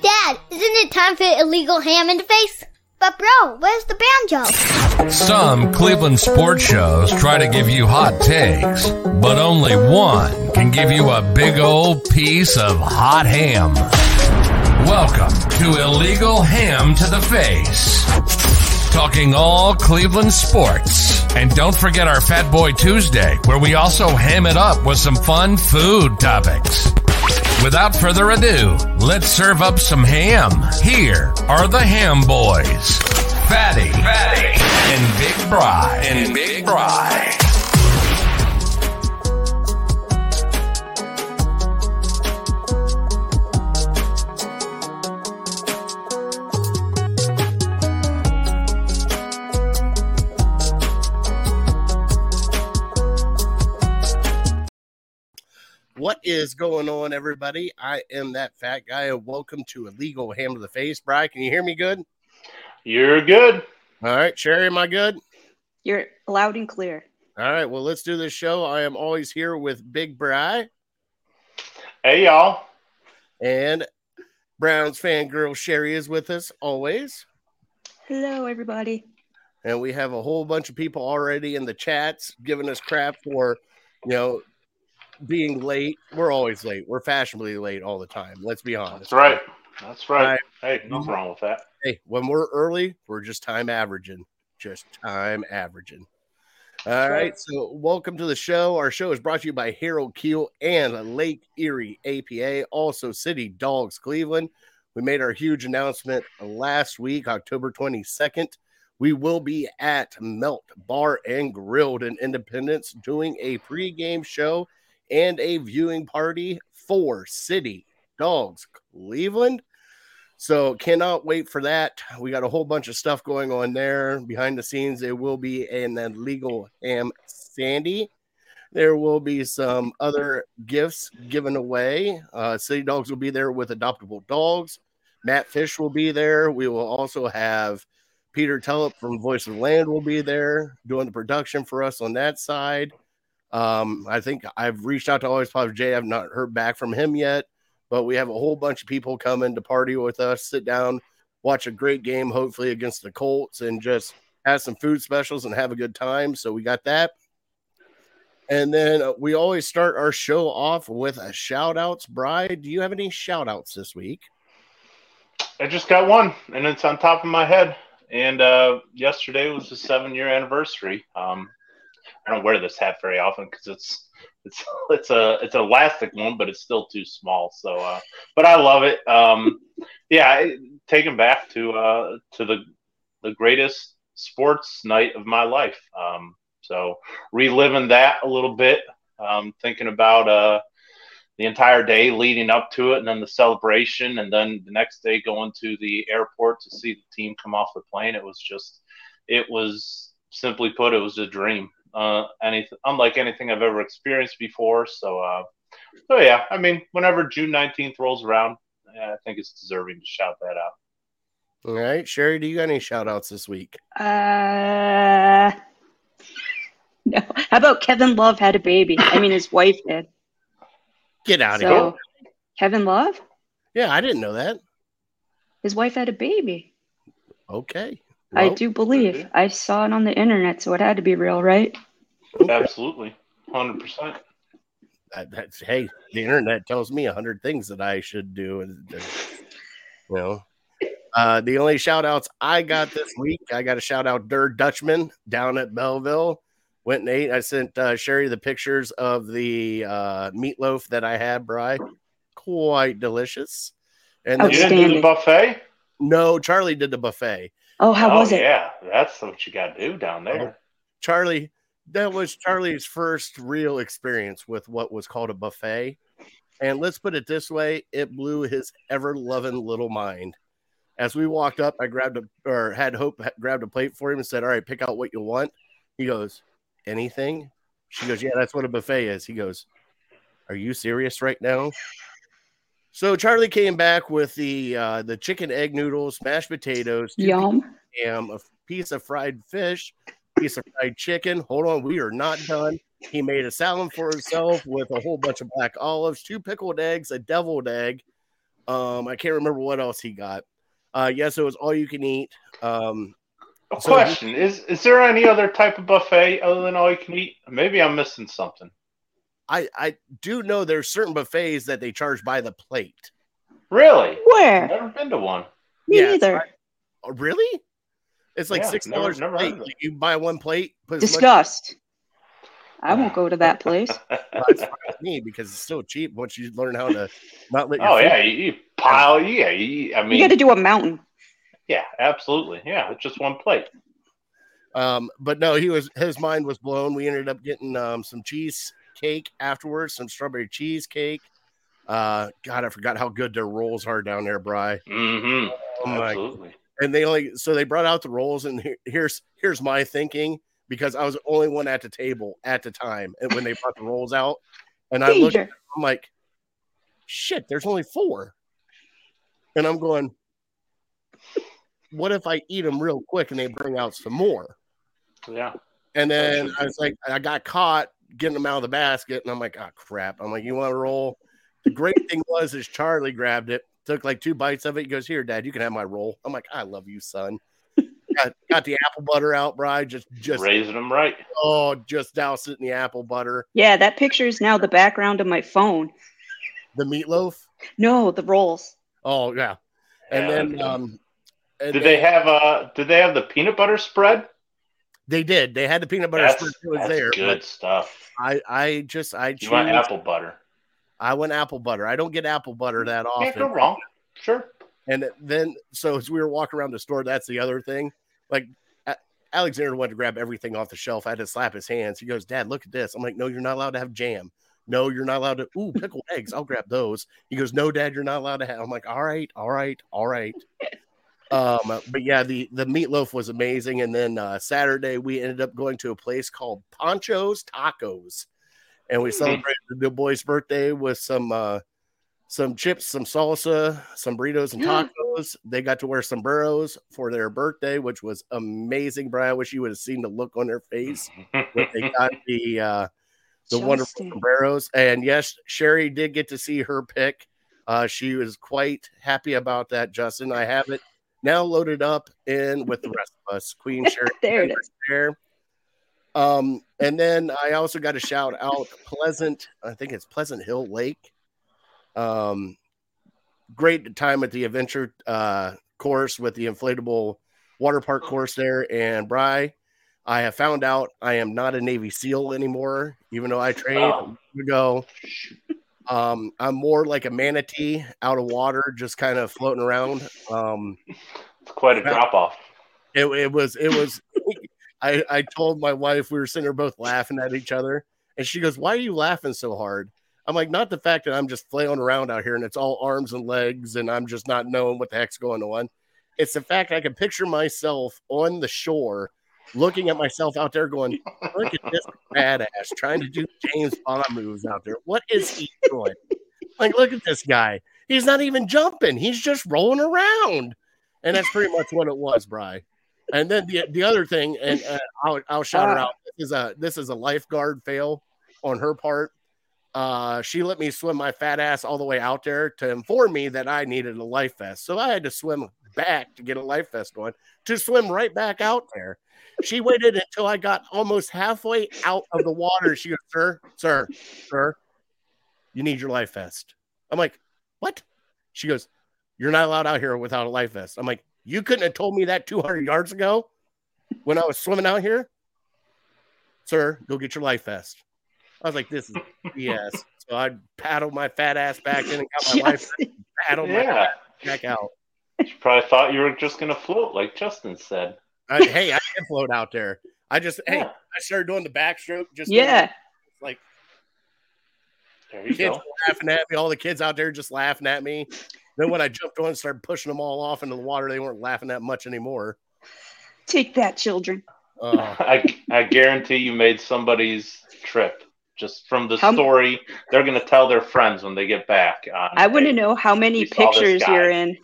But Dad, isn't it time for illegal ham in the face? But bro, where's the banjo? Some Cleveland sports shows try to give you hot takes, but only one can give you a big old piece of hot ham. Welcome to Illegal Ham to the Face. Talking all Cleveland sports. And don't forget our Fat Boy Tuesday, where we also ham it up with some fun food topics. Without further ado, let's serve up some ham. Here are the Ham Boys Fatty, Fatty, and Big Bry, and Big Bry. What is going on, everybody? I am that fat guy, and welcome to Illegal Ham to the Face. Bry, can you hear me good? You're good. All right, Sherry, am I good? You're loud and clear. All right, well, let's do this show. I am always here with Big Bry Hey, y'all. and Browns fangirl Sherry is with us always. Hello, everybody. And we have a whole bunch of people already in the chats giving us crap for, you know, being late. We're always late. We're fashionably late all the time. Let's be honest. That's right. That's right. Right. Hey, nothing mm-hmm. wrong with that. Hey, when we're early, we're just time averaging. Just time averaging. All right. right. So, welcome to the show. Our show is brought to you by Harold Kheel and Lake Erie APA, also City Dogs Cleveland. We made our huge announcement last week, October 22nd. We will be at Melt Bar and Grilled in Independence doing a pregame show and a viewing party for City Dogs Cleveland. So cannot wait for that. We got a whole bunch of stuff going on there behind the scenes. It will be an illegal ham sandy. There will be some other gifts given away. Uh, City Dogs will be there with adoptable dogs. Matt Fish will be there. We will also have Peter Tellep from Voice of Land will be there doing the production for us on that side. Um, I think I've reached out to Always Positive Jay. I've not heard back from him yet but we have a whole bunch of people coming to party with us, sit down, watch a great game, hopefully against the Colts, and just have some food specials and have a good time. So we got that. And then uh, we always start our show off with a shout outs. Bride, do you have any shout outs this week? I just got one, and it's on top of my head. And uh, yesterday was the seven year anniversary. Um, I don't wear this hat very often because it's it's it's a it's an elastic one, but it's still too small. So, uh, but I love it. Um, yeah, taken back to uh, to the the greatest sports night of my life. Um, so reliving that a little bit, um, thinking about uh, the entire day leading up to it, and then the celebration, and then the next day going to the airport to see the team come off the plane. It was just, it was simply put, it was a dream. Uh, anything unlike anything I've ever experienced before. So, uh, so yeah, I mean, whenever June nineteenth rolls around, I think it's deserving to shout that out. All right, Sherry, do you got any shout outs this week? Uh, no. How about Kevin Love had a baby? I mean, his wife did. Get out of So, here. Kevin Love, Yeah, I didn't know that. his wife had a baby. Okay. I do believe. I saw it on the internet, so it had to be real, right? Absolutely, hundred percent. that- that's hey, the internet tells me a hundred things that I should do, and and, you know. Uh, the only shout outs I got this week, I got a shout out Der Dutchman down at Bellville. Went and ate. I sent uh, Sherry the pictures of the uh, meatloaf that I had, Bry. Quite delicious. And You didn't do the buffet? no, Charlie did the buffet. Oh, how oh was it? yeah, that's what you got to do down oh, there. Charlie, that was Charlie's first real experience with what was called a buffet. And let's put it this way it blew his ever loving little mind. As we walked up, I grabbed a or had Hope grabbed a plate for him and said, All right, pick out what you want. He goes, Anything? She goes, Yeah, that's what a buffet is. He goes, Are you serious right now? So Charlie came back with the uh, the chicken egg noodles, mashed potatoes, Yum. ham, a piece of fried fish, piece of fried chicken. Hold on, we are not done. He made a salad for himself with a whole bunch of black olives, two pickled eggs, a deviled egg, Um, I can't remember what else he got. Uh, yes, it was all you can eat. Um, A So- question: Is is there any other type of buffet other than all you can eat? Maybe I'm missing something. I I do know there's certain buffets that they charge by the plate. Really? Where? Never been to one. Me Yeah, neither. Oh, really? It's like Yeah, six dollars a plate. Like, you buy one plate, put Disgust. I won't go to that place. Well, that's fine with me because it's so cheap once you learn how to not let your oh yeah, you, you pile. Yeah, you, I You got to do a mountain. yeah, absolutely. Yeah, it's just one plate. Um, but no, he was his mind was blown. We ended up getting um some cheesecake afterwards, some strawberry cheesecake. Uh, God, I forgot how good their rolls are down there, Bry. Mm-hmm. Oh my absolutely. and they only so they brought out the rolls and here, here's here's my thinking because I was the only one at the table at the time and when they brought the rolls out and I look, Danger. I'm like shit there's only four and I'm going what if I eat them real quick and they bring out some more Yeah. and then I was like I got caught getting them out of the basket and I'm like oh crap I'm like you want to roll the great thing was is Charlie grabbed it took like two bites of it he goes here dad you can have my roll I'm like I love you son got, got the apple butter out, Bri. Just, just, Raising them right. oh, just douse it in the apple butter. Yeah, that picture is now the background of my phone. The meatloaf. No, the rolls. Oh yeah, and Yeah, then okay. um, and Did then- they have uh did they have the peanut butter spread? They did. They had the peanut butter That's, was there. good stuff. I, I just, I You want apple butter. I went apple butter. I don't get apple butter that often. Can't go wrong. Sure. And then, so as we were walking around the store, that's the other thing. Like Alexander wanted to grab everything off the shelf. I had to slap his hands. He goes, "Dad, look at this." I'm like, "No, you're not allowed to have jam. No, you're not allowed to. Ooh, pickled eggs. I'll grab those." He goes, "No, Dad, you're not allowed to have." I'm like, "All right, all right, all right." Um, but yeah, the the meatloaf was amazing. And then uh, Saturday we ended up going to a place called Poncho's Tacos, and we celebrated the boy's birthday with some uh, some chips, some salsa, some burritos and tacos. they got to wear sombreros for their birthday, which was amazing. Brian, I wish you would have seen the look on their face when they got the uh, the wonderful Justin. sombreros. And yes, Sherry did get to see her pick. Uh, she was quite happy about that, Justin. I have it now loaded up in with the rest of us. Queen Sherry There it is. there. Um, and then I also got to shout out Pleasant, I think it's Pleasant Hill Lake. Um, great time at the adventure uh, course with the inflatable water park course there. And Bry, I have found out I am not a Navy SEAL anymore, even though I trained Oh. to go. Um, I'm more like a manatee out of water, just kind of floating around. Um, It's quite a drop off. it, it was it was I, I told my wife we were sitting there both laughing at each other and she goes why are you laughing so hard i'm like not the fact that i'm just flailing around out here and it's all arms and legs and i'm just not knowing what the heck's going on it's the fact i can picture myself on the shore looking at myself out there going look at this badass trying to do james bond moves out there what is he doing like look at this guy he's not even jumping he's just rolling around and that's pretty much what it was, Bry. And then the the other thing, and uh, I'll I'll shout her Ah. out. This is a this is a lifeguard fail on her part. Uh, she let me swim my fat ass all the way out there to inform me that I needed a life vest. So I had to swim back to get a life vest on to swim right back out there. She waited until I got almost halfway out of the water. She goes, "Sir, sir, sir, you need your life vest." I'm like, "What?" She goes, you're not allowed out here without a life vest. I'm like, you couldn't have told me that 200 yards ago when I was swimming out here. Sir, go get your life vest. I was like, this is BS. So I paddled my fat ass back in and got my life vest, paddled my Yeah. fat ass back out. You probably thought you were just gonna float, like Justin said. I, hey, I can float out there. I just, hey, I started doing the backstroke. Just Yeah. like There you kids go. laughing at me, all the kids out there just laughing at me. Then when I jumped on and started pushing them all off into the water, they weren't laughing that much anymore. Take that, children. Oh, I I guarantee you made somebody's trip just from the How- story. They're gonna tell their friends when they get back. On, I want to hey, know how many we saw this pictures you're in.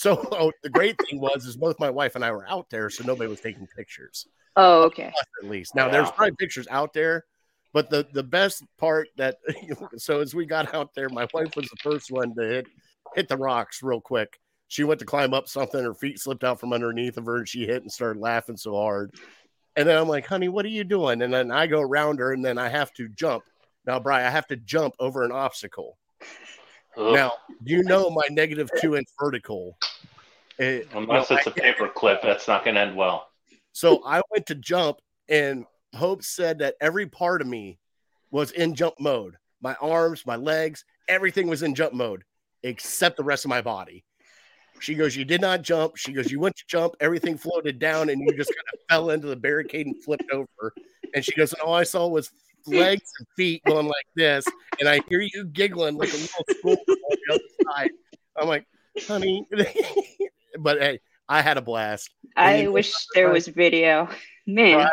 So oh, the great thing was is both my wife and I were out there, so nobody was taking pictures. Oh, okay. At least now there's probably pictures out there, but the the best part that so as we got out there, my wife was the first one to hit hit the rocks real quick. She went to climb up something, her feet slipped out from underneath of her, and she hit and started laughing so hard. And then I'm like, honey, what are you doing? And then I go around her, and then I have to jump. Now, Brian, I have to jump over an obstacle. Ugh. Now, you know my negative two inch vertical. Eh, it- you know, Unless it's I- a paper clip, that's not going to end well. so I went to jump, and Hope said that every part of me was in jump mode. My arms, my legs, everything was in jump mode except the rest of my body. She goes, You did not jump. She goes, You went to jump, everything floated down, and you just kind of fell into the barricade and flipped over. And she goes, And all I saw was legs and feet going like this. And I hear you giggling like a little school on the other side. I'm like, Honey, but hey, I had a blast. I wish there was video. Man, Right.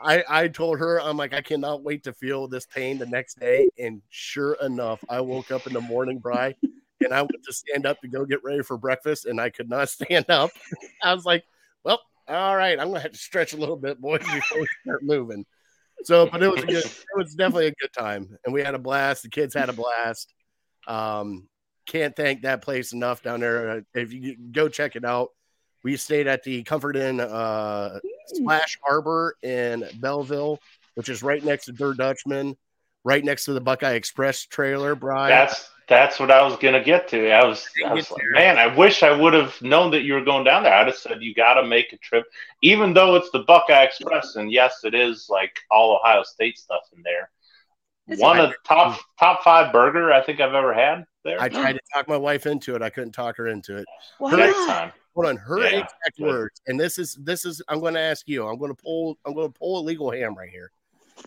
I, I told her, I'm like, I cannot wait to feel this pain the next day. And sure enough, I woke up in the morning, Bry, and I went to stand up to go get ready for breakfast, and I could not stand up. I was like, well, all right, I'm gonna have to stretch a little bit, boys, before we start moving. So, but it was a good, it was definitely a good time, and we had a blast. The kids had a blast. Um, can't thank that place enough down there. Uh, If you go check it out, we stayed at the Comfort Inn uh, Splash Harbor in Bellville, which is right next to Der Dutchman, right next to the Buckeye Express trailer. Brian, That's that's what I was gonna get to. I was, I was like, man, I wish I would have known that you were going down there. I'd have said you got to make a trip, even though it's the Buckeye Express, and yes, it is like all Ohio State stuff in there. That's One of the top top five burger I think I've ever had there. I tried to talk my wife into it. I couldn't talk her into it. why Next time. Hold on, her Yeah, exact words, and this is this is. I'm going to ask you. I'm going to pull. I'm going to pull a legal ham right here.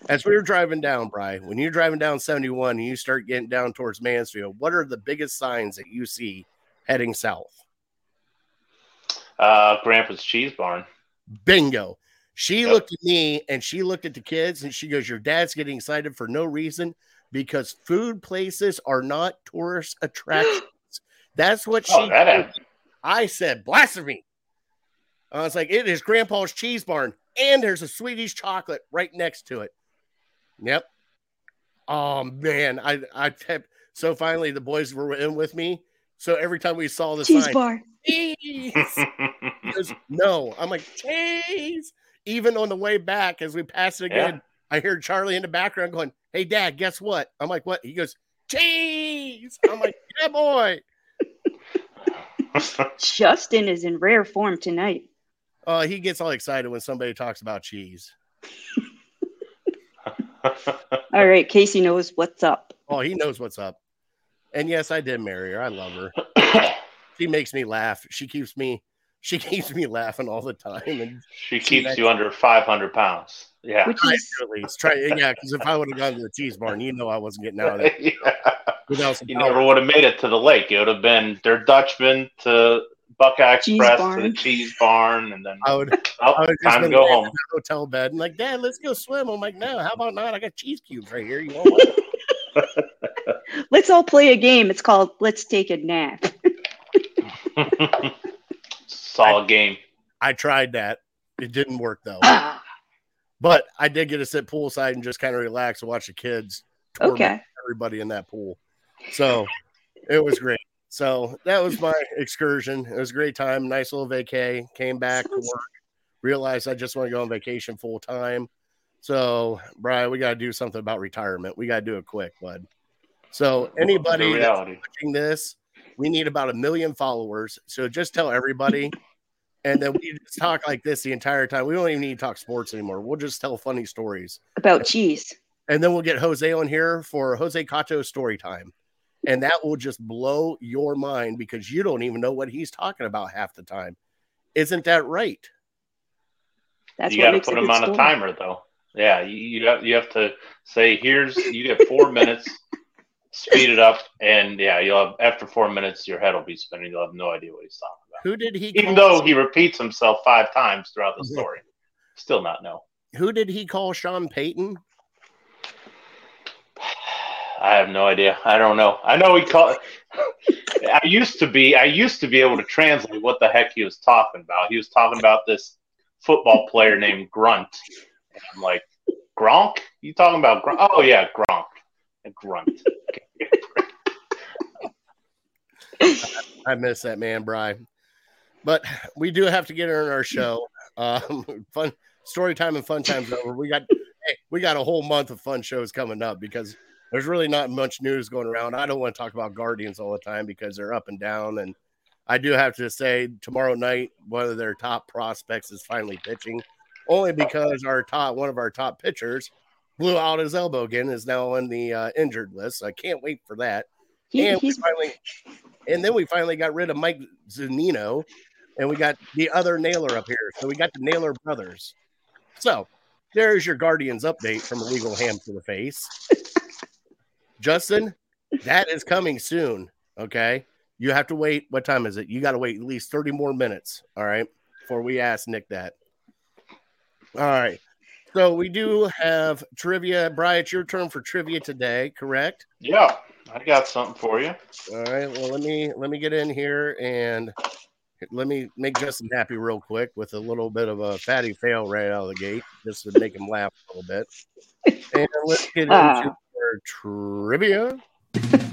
As we were driving down, Bry, when you're driving down 71 and you start getting down towards Mansfield, what are the biggest signs that you see heading south? Uh, Grandpa's Cheese Barn. Bingo. She Yep. looked at me and she looked at the kids and she goes, Your dad's getting excited for no reason because food places are not tourist attractions. That's what she Oh, that told had- me. I said, blasphemy. I was like, It is Grandpa's cheese barn, and there's a Swedish chocolate right next to it. Yep. Oh man, I I kept so finally the boys were in with me. So every time we saw the Cheese sign, bar. cheese, he goes, no. I'm like, cheese. Even on the way back, as we pass it again, Yeah. I hear Charlie in the background going, Hey, dad, guess what? I'm like, What? He goes, Cheese. I'm like, Yeah, boy. Justin is in rare form tonight. Uh, he gets all excited when somebody talks about cheese. All right, Casey knows what's up. Oh, he knows what's up. And yes, I did marry her. I love her. She makes me laugh. She keeps me, she keeps me laughing all the time. And she keeps you under 500 pounds. Yeah. Which is at least try, yeah, because if I would have gone to the cheese barn, you know, I wasn't getting out of there Yeah. without some You power. never would have made it to the lake. It would have been Der Dutchman to Buckeye Cheese Express to the cheese barn, and then I would, oh, I would just time to go home. in the hotel bed and like, Dad, let's go swim. I'm like, no, how about not? I got cheese cubes right here. You want one? let's all play a game. It's called Let's Take a Nap. Solid game. I tried that. It didn't work though. Ah, But I did get to sit poolside and just kind of relax and watch the kids okay. everybody in that pool. So it was great. So that was my excursion. It was a great time. Nice little vacay. Came back to work. Realized I just want to go on vacation full time. So, Brian, we got to do something about retirement. We got to do it quick, bud. So, anybody The that's reality. watching this, we need about a million followers. So, just tell everybody. And then we just talk like this the entire time. We don't even need to talk sports anymore. We'll just tell funny stories. About cheese. And then we'll get Jose on here for Jose Cato story time. And that will just blow your mind because you don't even know what he's talking about half the time. Isn't that right? That's you what got to put him them good on a timer, though. Yeah, you, you have you have to say, "Here's you get four minutes." Speed it up, and yeah, you'll have after four minutes, your head will be spinning. You'll have no idea what he's talking about. Who did he Even though he repeats himself five times throughout the story, still not know. who did he call Sean Payton? I have no idea. I don't know. I know he called. I used to be. I used to be able to translate what the heck he was talking about. He was talking about this football player named Grunt. And I'm like, Gronk? You talking about Gronk? Oh yeah, Gronk. Grunt. I miss that man, Bry. But we do have to get her in our show. Um, fun story time and fun times over. We got hey, we got a whole month of fun shows coming up because there's really not much news going around. I don't want to talk about Guardians all the time because they're up and down. And I do have to say, tomorrow night, one of their top prospects is finally pitching, only because our top one of our top pitchers blew out his elbow again, is now on the uh, injured list. I can't wait for that. He, and he's finally, and then we finally got rid of Mike Zunino, and we got the other Naylor up here. So we got the Naylor brothers. So there's your Guardians update from Illegal Ham to the Face. Justin, that is coming soon. Okay. You have to wait. What time is it? You got to wait at least 30 more minutes. All right. Before we ask Nick that. All right. So we do have trivia. Brian, it's your turn for trivia today, correct? Yeah, I got something for you. All right. Well, let me let me get in here and let me make Justin happy real quick with a little bit of a fatty fail right out of the gate, just to make him laugh a little bit. And let's get into Ah. our trivia.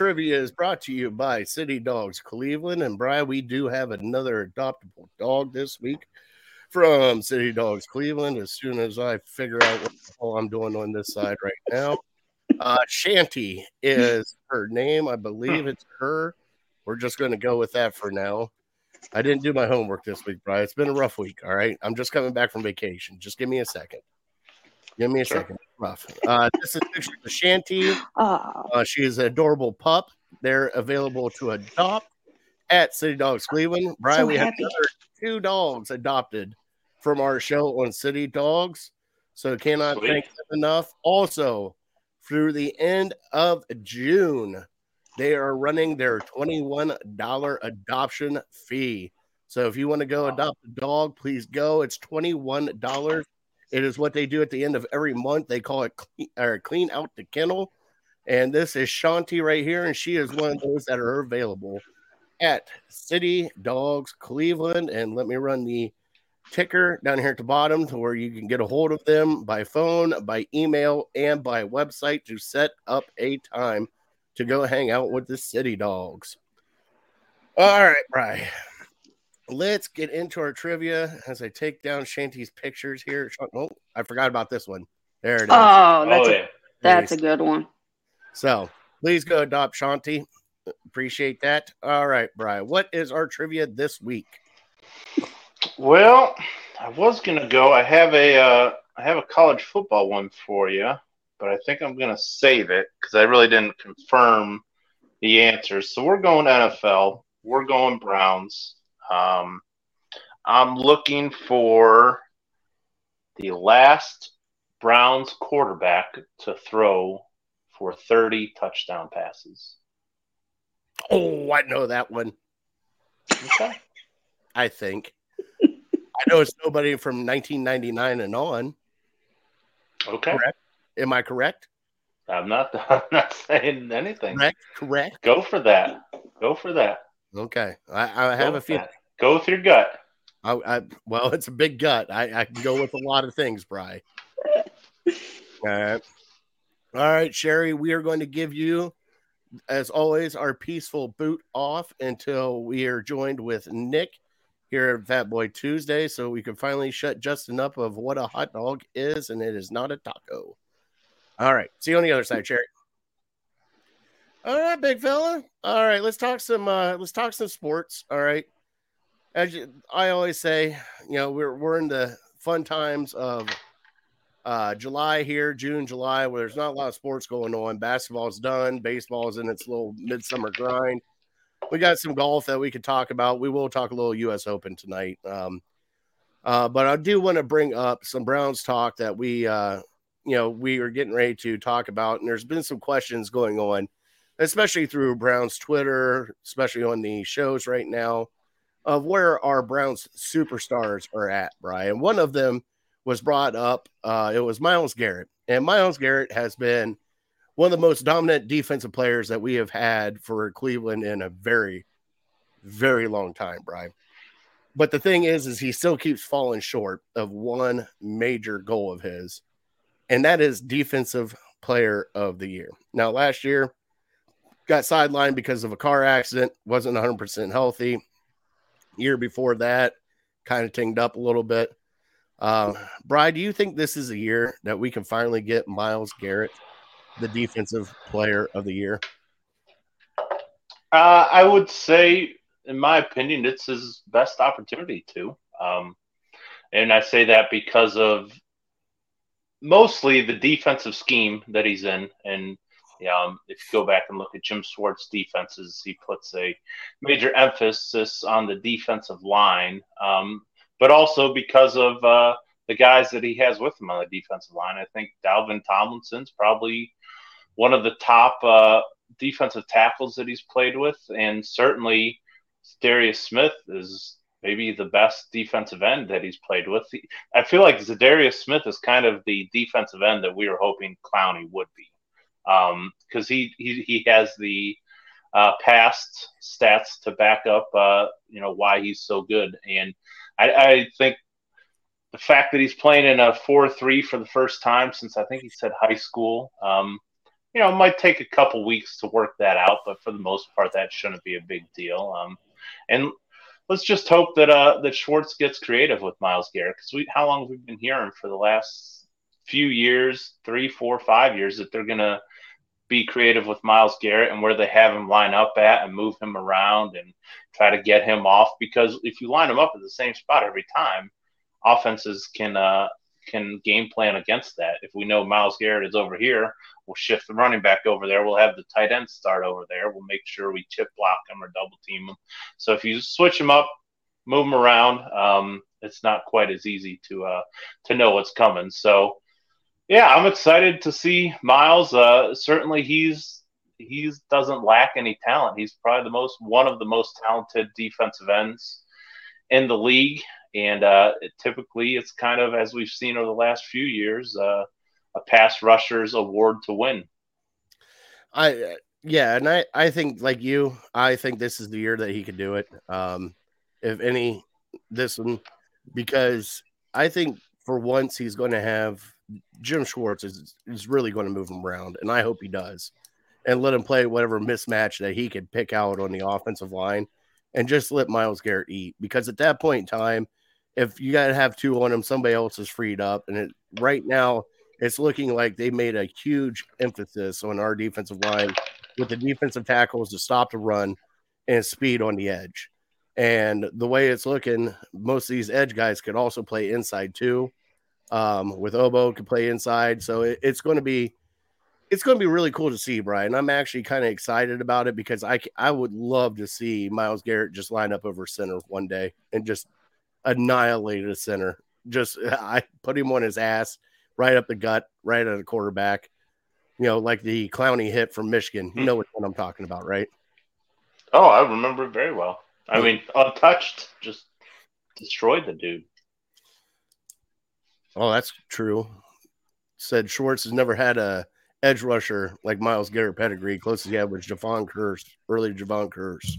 trivia is brought to you by City Dogs Cleveland. And Brian, we do have another adoptable dog this week from City Dogs Cleveland. As soon as I figure out what the hell I'm doing on this side right now, uh, Shanty is her name. I believe it's her. We're just going to go with that for now. I didn't do my homework this week, Brian. It's been a rough week. All right. I'm just coming back from vacation. Just give me a second. Give me a Sure. second. Rough. Uh, this is a picture of Shanty. oh, Uh, she is an adorable pup. They're available to adopt at City Dogs Cleveland. Brian, So we have happy. another two dogs adopted from our show on City Dogs. So cannot Sweet. thank them enough. Also, through the end of June, they are running their $21 adoption fee. So if you want to go Wow. adopt a dog, please go. It's $21. It is what they do at the end of every month. They call it clean, or clean out the kennel. And this is Shanti right here, and she is one of those that are available at City Dogs Cleveland. And let me run the ticker down here at the bottom to where you can get a hold of them by phone, by email, and by website to set up a time to go hang out with the City Dogs. All right, Brian. Let's get into our trivia as I take down Shanty's pictures here. Oh, I forgot about this one. There it is. oh, that's oh a, yeah. that's a good one. So please go adopt Shanti. Appreciate that. All right, Brian. What is our trivia this week? Well, I was gonna go. I have a uh, I have a college football one for you, but I think I'm gonna save it because I really didn't confirm the answers. So we're going NFL. We're going Browns. Um, I'm looking for the last Browns quarterback to throw for 30 touchdown passes. Oh, I know that one. Okay. I think. I know it's nobody from 1999 and on. Okay. Correct. Am I correct? I'm not. I'm not saying anything. Correct. Correct. Go for that. Go for that. Okay. I, I Go have a feeling. Go with your gut. I, I, well, it's a big gut. I, I can go with a lot of things, Bry. All right. All right, Sherry, we are going to give you, as always, our peaceful boot off until we are joined with Nick here at Fat Boy Tuesday so we can finally shut Justin up of what a hot dog is, and it is not a taco. All right. See you on the other side, Sherry. All right, big fella. All right, let's talk some uh let's talk some sports. All right as you, I always say, you know, we're we're in the fun times of uh, July here, June, July, where there's not a lot of sports going on. Basketball's done, baseball's in its little midsummer grind. We got some golf that we could talk about. We will talk a little U.S. Open tonight. Um, uh, but I do want to bring up some Browns talk that we, uh, you know, we are getting ready to talk about, and there's been some questions going on, especially through Browns Twitter, especially on the shows right now of where our Browns superstars are at, Brian. One of them was brought up. Uh, it was Myles Garrett, and Myles Garrett has been one of the most dominant defensive players that we have had for Cleveland in a very, very long time, Brian. But the thing is, is he still keeps falling short of one major goal of his, and that is defensive player of the year. Now, last year got sidelined because of a car accident, wasn't 100% healthy. Year before that, kind of tinged up a little bit. Uh, Bry, do you think this is a year that we can finally get Myles Garrett, the defensive player of the year? Uh, I would say, in my opinion, it's his best opportunity to. Um, and I say that because of mostly the defensive scheme that he's in. And um, if you go back and look at Jim Schwartz defenses, he puts a major emphasis on the defensive line. Um, but also because of uh, the guys that he has with him on the defensive line. I think Dalvin Tomlinson's probably one of the top uh, defensive tackles that he's played with, and certainly Darius Smith is maybe the best defensive end that he's played with. I feel like Za'Darius Smith is kind of the defensive end that we were hoping Clowney would be, because um, he, he he has the uh, past stats to back up, uh, you know, why he's so good. And I, I think the fact that he's playing in a four-three for the first time since I think he said high school, um, you know, might take a couple weeks to work that out, but for the most part, that shouldn't be a big deal. Um, and let's just hope that uh, that Schwartz gets creative with Myles Garrett because we how long have we been hearing for the last few years, three, four, five years that they're gonna be creative with Myles Garrett and where they have him line up at and move him around and try to get him off because if you line him up at the same spot every time, offenses can uh, can game plan against that. If we know Myles Garrett is over here, we'll shift the running back over there. We'll have the tight end start over there. We'll make sure we chip block him or double team him. So if you switch him up, move him around, um, it's not quite as easy to uh, to know what's coming. So yeah, I'm excited to see Myles. Uh, certainly, he's he doesn't lack any talent. He's probably the most one of the most talented defensive ends in the league, and uh, it, typically it's kind of as we've seen over the last few years, uh, a pass rusher's award to win. I yeah, and I I think like you, I think this is the year that he could do it. Um, if any, this one because I think for once he's going to have Jim Schwartz is is really going to move him around, and I hope he does, and let him play whatever mismatch that he could pick out on the offensive line, and just let Myles Garrett eat. Because at that point in time, if you got to have two on him, somebody else is freed up, and it, right now it's looking like they made a huge emphasis on our defensive line with the defensive tackles to stop the run and speed on the edge. And the way it's looking, most of these edge guys could also play inside too um, with Ogbo can play inside. So it, it's going to be it's going to be really cool to see, Brian. I'm actually kind of excited about it because I I would love to see Myles Garrett just line up over center one day and just annihilate a center. Just I put him on his ass right up the gut, right at the quarterback. You know, like the Clowney hit from Michigan. You know what I'm talking about, right? Oh, I remember it very well. I mean, untouched, just destroyed the dude. Oh, that's true. Said Schwartz has never had a edge rusher like Myles Garrett pedigree. Closest he had was Jevon Kearse, early Jevon Kearse.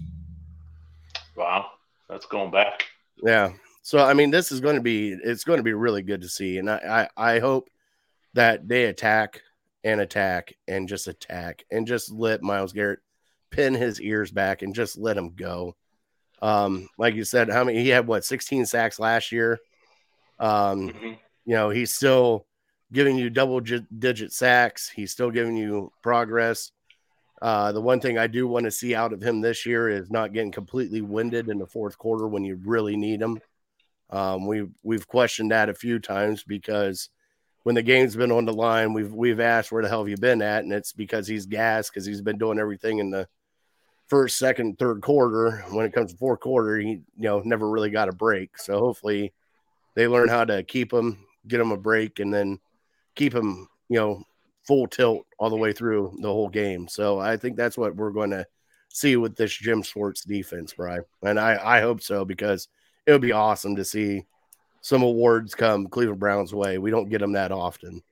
Wow, that's going back. Yeah. So I mean, this is going to be it's going to be really good to see, and I I, I hope that they attack and attack and just attack and just let Myles Garrett pin his ears back and just let him go. Um, like you said, how many he had what 16 sacks last year. Um, mm-hmm. You know, he's still giving you double digit sacks. He's still giving you progress. Uh, the one thing I do want to see out of him this year is not getting completely winded in the fourth quarter when you really need him. Um, we've we've questioned that a few times because when the game's been on the line, we've we've asked where the hell have you been at, and it's because he's gassed because he's been doing everything in the first, second, third quarter. When it comes to fourth quarter, he you know never really got a break. So hopefully they learn how to keep him get them a break, and then keep them, you know, full tilt all the way through the whole game. So I think that's what we're going to see with this Jim Schwartz defense, Brian. And I, I hope so because it would be awesome to see some awards come Cleveland Browns way. We don't get them that often.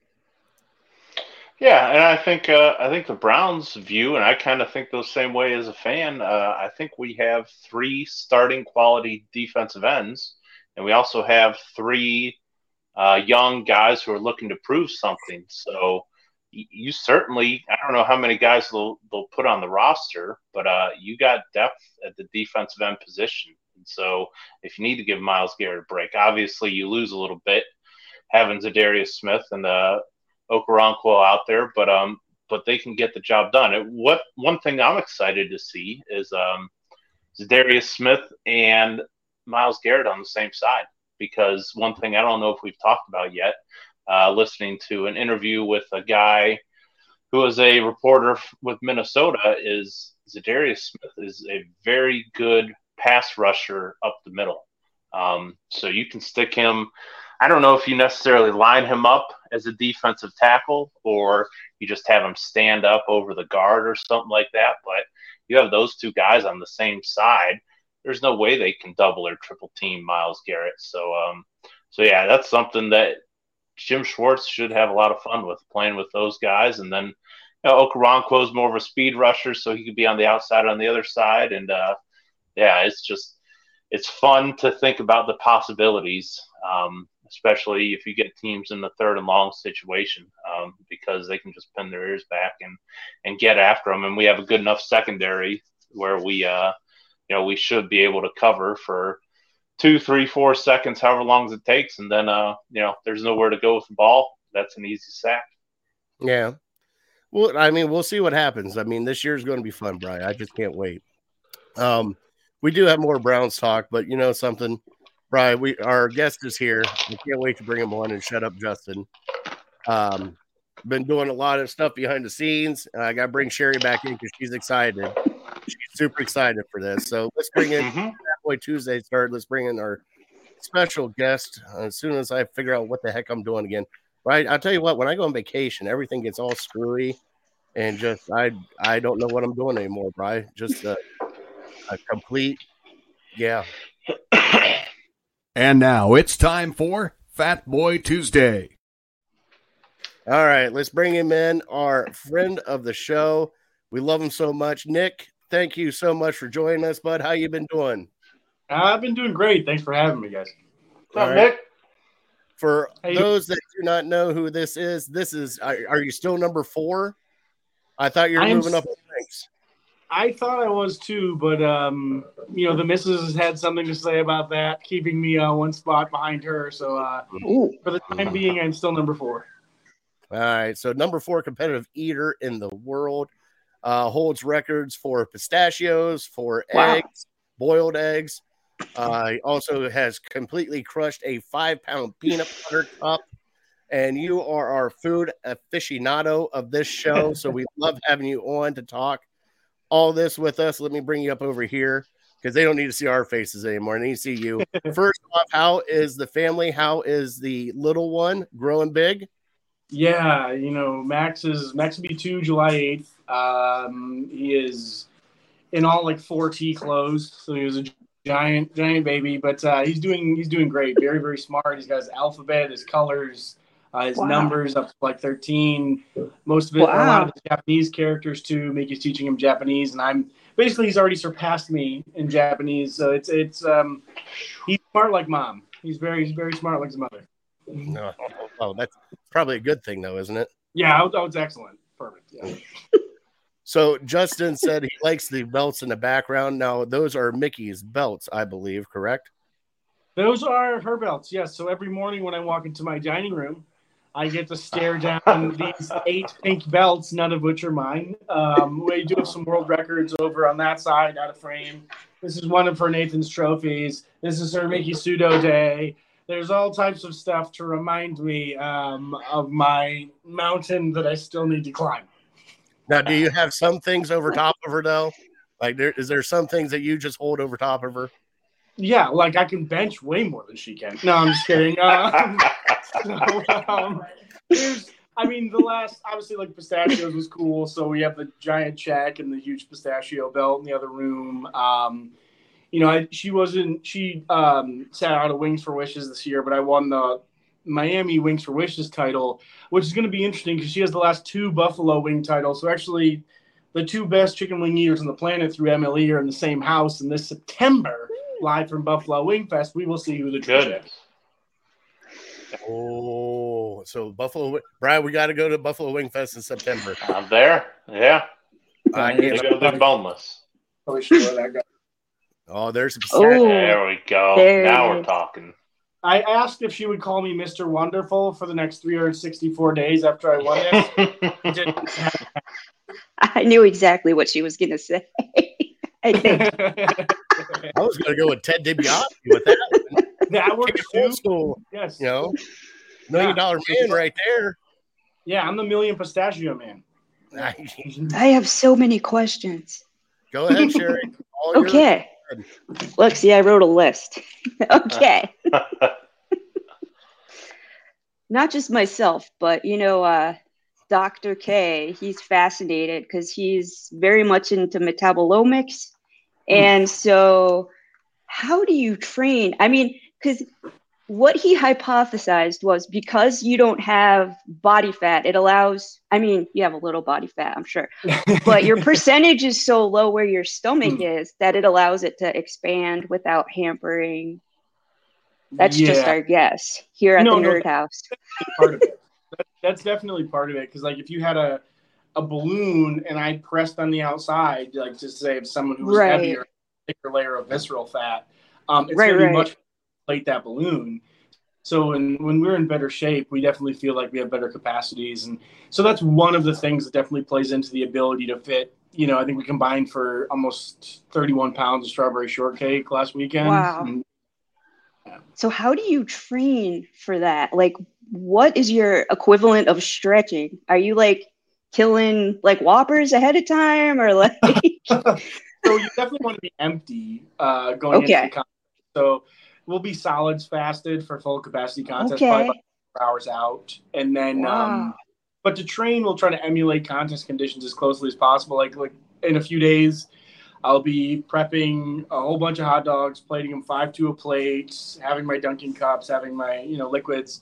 Yeah, and I think uh, I think the Browns view, and I kind of think the same way as a fan. Uh, I think we have three starting quality defensive ends, and we also have three uh, young guys who are looking to prove something. So you certainly, I don't know how many guys they'll, they'll put on the roster, but uh, you got depth at the defensive end position. And so if you need to give Myles Garrett a break, obviously you lose a little bit having Za'Darius Smith and uh, Okoronkwo out there, but um, but they can get the job done. It, what one thing I'm excited to see is um, Za'Darius Smith and Myles Garrett on the same side because one thing I don't know if we've talked about yet uh, listening to an interview with a guy who is a reporter with Minnesota is Za'Darius Smith is a very good pass rusher up the middle. Um, so you can stick him. I don't know if you necessarily line him up as a defensive tackle or you just have him stand up over the guard or something like that. But you have those two guys on the same side. There's no way they can double or triple team Myles Garrett. So, um, so yeah, that's something that Jim Schwartz should have a lot of fun with playing with those guys. And then you know, Okoronkwo is more of a speed rusher, so he could be on the outside on the other side. And uh, yeah, it's just it's fun to think about the possibilities, um, especially if you get teams in the third and long situation, um, because they can just pin their ears back and and get after them. And we have a good enough secondary where we uh, you know we should be able to cover for two, three, four seconds, however long it takes, and then uh, you know, there's nowhere to go with the ball. That's an easy sack. Yeah. Well, I mean, we'll see what happens. I mean, this year is going to be fun, Brian. I just can't wait. Um, we do have more Browns talk, but you know something, Brian, we our guest is here. We can't wait to bring him on and shut up Justin. Um, been doing a lot of stuff behind the scenes. I got to bring Sherry back in because she's excited. She's super excited for this. So let's bring in mm-hmm. Boy Tuesday started. Let's bring in our special guest uh, as soon as I figure out what the heck I'm doing again. Right? I'll tell you what, when I go on vacation, everything gets all screwy and just I I don't know what I'm doing anymore, Brian. Just a, a complete yeah. And now it's time for Fat Boy Tuesday. All right, let's bring him in, our friend of the show. We love him so much. Nick, thank you so much for joining us, bud. How you been doing? I've been doing great. Thanks for having me, guys. What's up. Nick? For hey, those that do not know who this is, this is are, you still number four? I thought you were moving up ranks. I thought I was too, but um, you know, the missus has had something to say about that, keeping me uh, one spot behind her. So uh, for the time being, I'm still number four. All right, so number four competitive eater in the world uh, holds records for pistachios, for wow. eggs, boiled eggs, uh, he also has completely crushed a five pound peanut butter cup. And you are our food aficionado of this show. So we love having you on to talk all this with us. Let me bring you up over here because they don't need to see our faces anymore. They need to see you. First off, how is the family? How is the little one growing big? Yeah, you know, Max is Max will be two July eighth. Um, he is in all like four T clothes, so he was a giant giant baby, but uh, he's doing he's doing great. Very very smart. He's got his alphabet, his colors, uh, his wow. numbers up to like thirteen. Most of it, wow. a lot of the Japanese characters too. Miki's teaching him Japanese, and I'm basically he's already surpassed me in Japanese. So it's it's um he's smart like mom. He's very he's very smart like his mother. No, oh, that's probably a good thing though, isn't it? Yeah, that was excellent. Perfect. Yeah. So Justin said he likes the belts in the background. Now those are Miki's belts, I believe, correct? Those are her belts. Yes. So every morning when I walk into my dining room, I get to stare down these eight pink belts, none of which are mine. Um, we do have some world records over on that side, out of frame. This is one of her Nathan's trophies. This is her Miki Sudo Day. There's all types of stuff to remind me um, of my mountain that I still need to climb. Now, do you have some things over top of her though? Like, there is there some things that you just hold over top of her? Yeah, like I can bench way more than she can. No, I'm just kidding. Um, so, um, there's, I mean, the last obviously like pistachios was cool. So we have the giant check and the huge pistachio belt in the other room. Um, you know, I, she wasn't. She um, sat out of Wings for Wishes this year, but I won the Miami Wings for Wishes title, which is going to be interesting because she has the last two Buffalo Wing titles. So actually, the two best chicken wing eaters on the planet through MLE are in the same house. And this September, live from Buffalo Wing Fest, we will see who the true Goodness. Oh, so Buffalo, Brian, we got to go to Buffalo Wing Fest in September. I'm there. Yeah. I They can't- go the boneless. Probably should that guy. Oh, there's a Oh. There we go. There now we're talking. I asked if she would call me Mr. Wonderful for the next 364 days after I won it. I knew exactly what she was going to say. I think. I was going to go with Ted DiBiase with that. one. that works Kick it too. school, Yes. you know, million dollar man right there. Yeah, I'm the million pistachio man. I have so many questions. go ahead, Sherry. All yours. Look, see, I wrote a list. okay. Not just myself, but you know, uh, Dr. K, he's fascinated because he's very much into metabolomics. And so, how do you train? I mean, because what he hypothesized was because you don't have body fat, it allows, I mean, you have a little body fat, I'm sure, but your percentage is so low where your stomach is that it allows it to expand without hampering. That's just our guess here at No, the no, Nerd House. part of it. That's definitely part of it. Because like if you had a a balloon and I pressed on the outside, like to say if someone who was Right. heavier, thicker layer of visceral fat, um, it's Right, going to right. be much that balloon. So when when we're in better shape, we definitely feel like we have better capacities, and so that's one of the things that definitely plays into the ability to fit. You know, I think we combined for almost 31 pounds of strawberry shortcake last weekend. Wow. And So, how do you train for that? Like, what is your equivalent of stretching? Are you like killing like whoppers ahead of time or like so you definitely want to be empty uh, going into the contest. So we'll be solids fasted for full capacity contest, Okay. probably about four hours out, and then. Wow. Um, but to train, we'll try to emulate contest conditions as closely as possible. Like like in a few days, I'll be prepping a whole bunch of hot dogs, plating them five to a plate, having my Dunkin' cups, having my you know liquids,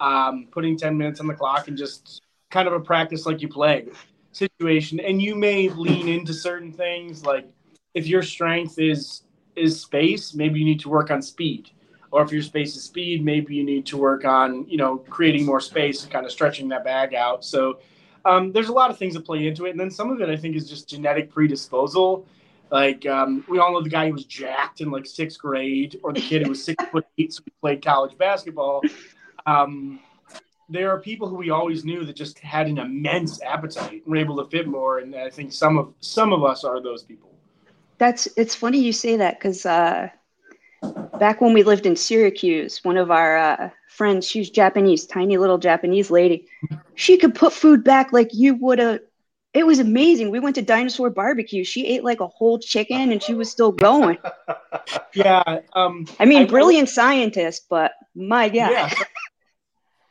um, putting ten minutes on the clock, and just kind of a practice like you play situation. And you may lean into certain things, like if your strength is is space, maybe you need to work on speed. Or if your space is speed, maybe you need to work on, you know, creating more space and kind of stretching that bag out. So um, there's a lot of things that play into it. And then some of it I think is just genetic predisposal. Like um, we all know the guy who was jacked in like sixth grade, or the kid who was six foot eight, so he played college basketball. Um, there are people who we always knew that just had an immense appetite and were able to fit more. And I think some of some of us are those people. That's it's funny you say that because uh, back when we lived in Syracuse, one of our uh, friends, she's Japanese, tiny little Japanese lady. She could put food back like you would have. It was amazing. We went to dinosaur barbecue. She ate like a whole chicken and she was still going. Yeah. Um, I mean, I- brilliant scientist, but my God. yeah.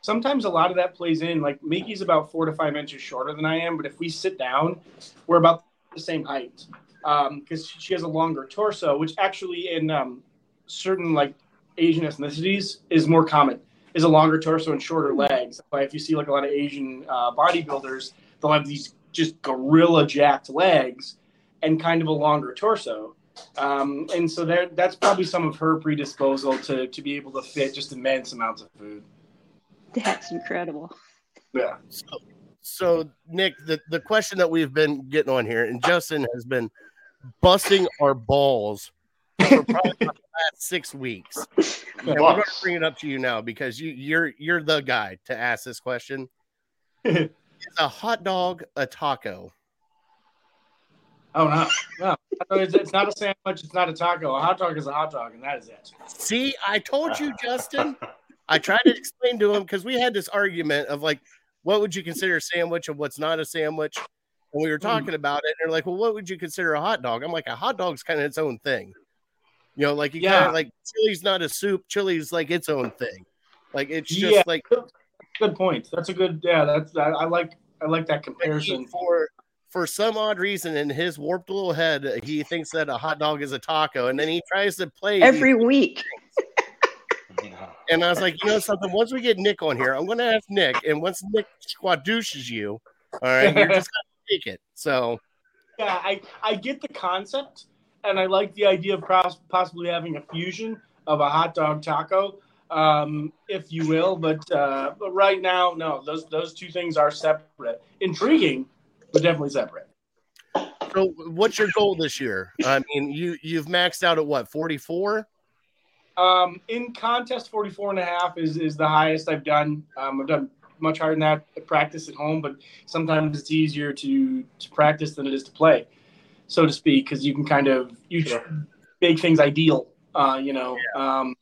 Sometimes a lot of that plays in. Like Miki's about four to five inches shorter than I am, but if we sit down, we're about the same height because she has a longer torso, which actually in um, certain like Asian ethnicities is more common. Is a longer torso and shorter legs. That's if you see like a lot of Asian uh, bodybuilders, they'll have these just gorilla jacked legs and kind of a longer torso. Um, and so there, that's probably some of her predisposal to, to be able to fit just immense amounts of food. That's incredible. Yeah. So, so Nick, the, the question that we've been getting on here, and Justin has been busting our balls for probably the last six weeks. And we're going to bring it up to you now because you you're you're the guy to ask this question. Is a hot dog a taco? Oh no, no, it's, it's not a sandwich. It's not a taco. A hot dog is a hot dog, and that is it. See, I told you, Justin. I tried to explain to him because we had this argument of like, what would you consider a sandwich and what's not a sandwich? And we were hmm. talking about it, and they're like, "Well, what would you consider a hot dog?" I'm like, "A hot dog's kind of its own thing." You know, like you kind Yeah. of like chili's not a soup. Chili's like its own thing. Like it's just Yeah. like Good point. That's a good. Yeah, that's. I, I like. I like that comparison. for for some odd reason in his warped little head, he thinks that a hot dog is a taco, and then he tries to play Every week. And I was like, you know something? Once we get Nick on here, I'm going to ask Nick, and once Nick squadouches you, all right, you're just going to take it. So Yeah, I, I get the concept, and I like the idea of pros- possibly having a fusion of a hot dog taco, um, if you will. But uh, but right now, no, those those two things are separate. Intriguing, but definitely separate. So, what's your goal this year? I mean, you you've maxed out at what 44? Um, in contest, 44 and a half is, is the highest I've done. Um, I've done much harder than that at practice at home, but sometimes it's easier to, to practice than it is to play, so to speak, because you can kind of you Sure. make things ideal, uh, you know. Um,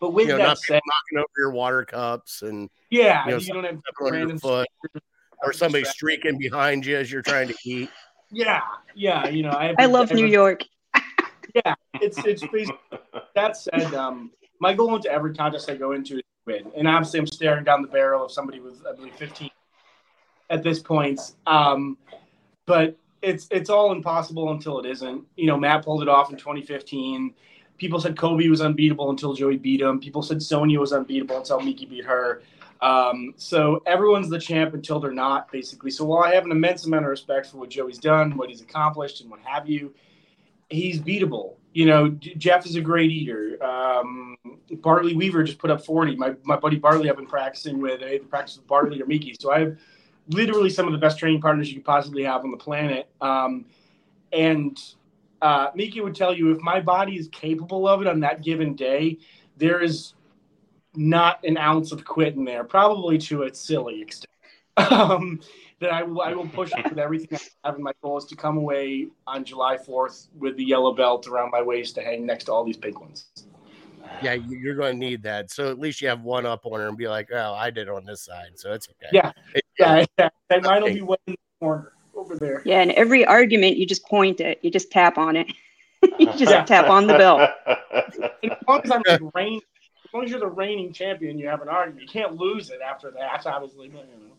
but with You know, that not said, knocking over your water cups and yeah, you know, you don't have stepping random foot, or somebody streaking behind you as you're trying to eat. Yeah, yeah, you know, I, I love New every- York. it's it's that said, um, my goal into every contest I go into is to win, and obviously I'm staring down the barrel of somebody with I believe 15 at this point. Um, but it's it's all impossible until it isn't. You know, Matt pulled it off in 2015. People said Kobe was unbeatable until Joey beat him. People said Sonya was unbeatable until Miki beat her. Um, so everyone's the champ until they're not, basically. So while I have an immense amount of respect for what Joey's done, what he's accomplished, and what have you, he's beatable. You know, Jeff is a great eater. Um, Bartley Weaver just put up 40. My, my buddy Bartley I've been practicing with. I either practice with Bartley or Miki. So I have literally some of the best training partners you could possibly have on the planet. Um, and uh, Miki would tell you if my body is capable of it on that given day, there is not an ounce of quit in there, probably to a silly extent. Um, that I will I will push it with everything I have. And my goal is to come away on July 4th with the yellow belt around my waist to hang next to all these pink ones. Yeah, you- you're going to need that. So at least you have one up on her and be like, oh, I did on this side, so it's okay. Yeah. It- Yeah, yeah. And mine will be way in the corner over there. Yeah, and every argument you just point it, you just tap on it. you just Yeah. tap on the belt. As long as I'm the reign, as long as you're the reigning champion, you have an argument. You can't lose it after that. Obviously, but, you know.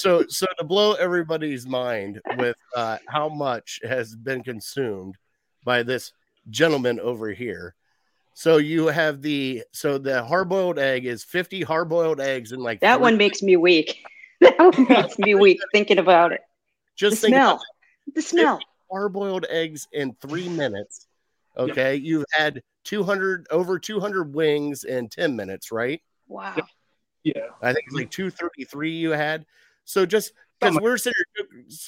So, so to blow everybody's mind with uh, how much has been consumed by this gentleman over here. So you have the so the hard boiled egg is 50 hard boiled eggs and like That three- one makes me weak. That one makes me weak thinking about it. The just think about smell. The smell. hard boiled eggs in three minutes. Okay, you've had 200 over 200 wings in 10 minutes, right? Wow. Yeah. I think it's like 233 you had. So just because we're sitting, here,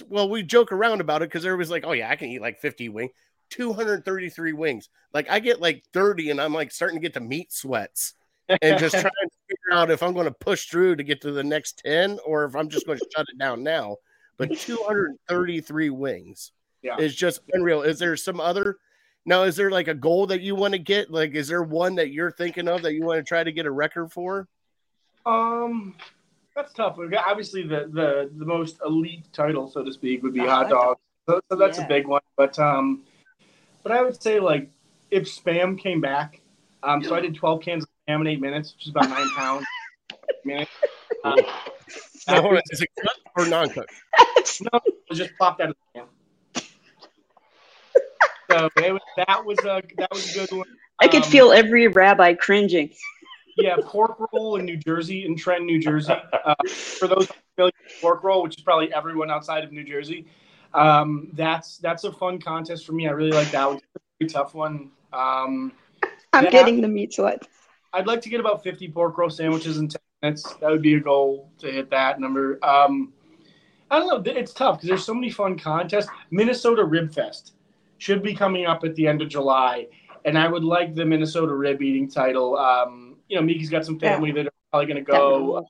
well, we joke around about it because everybody's like, oh yeah, I can eat like 50 wings, 233 wings. Like I get like 30 and I'm like starting to get the meat sweats and just trying to figure out if I'm going to push through to get to the next 10 or if I'm just going to shut it down now. But 233 wings Yeah. is just unreal. Is there some other? Now, is there like a goal that you want to get? Like, is there one that you're thinking of that you want to try to get a record for? Um, that's tough. Obviously, the the the most elite title, so to speak, would be The hot hot dog. So, so that's Yeah. a big one. But um, but I would say like if spam came back, um, so I did 12 cans of spam in eight minutes, which is about nine pounds. a minute. Um, Now, hold on, is it cooked or non-cooked? no, it just popped out of the can. So it was, that was a that was a good one. I could Um, feel every rabbi cringing. Yeah, pork roll in New Jersey, in Trenton, New Jersey. Uh, for those familiar with pork roll, which is probably everyone outside of New Jersey, um, that's that's a fun contest for me. I really like that one. It's a pretty tough one. Um, I'm yeah. getting the meat sweat. I'd like to get about 50 pork roll sandwiches in 10 minutes. That would be a goal to hit that number. Um, I don't know. It's tough because there's so many fun contests. Minnesota Rib Fest should be coming up at the end of July, and I would like the Minnesota Rib Eating title. Um, you know, Miki's got some family that are probably going to go, uh,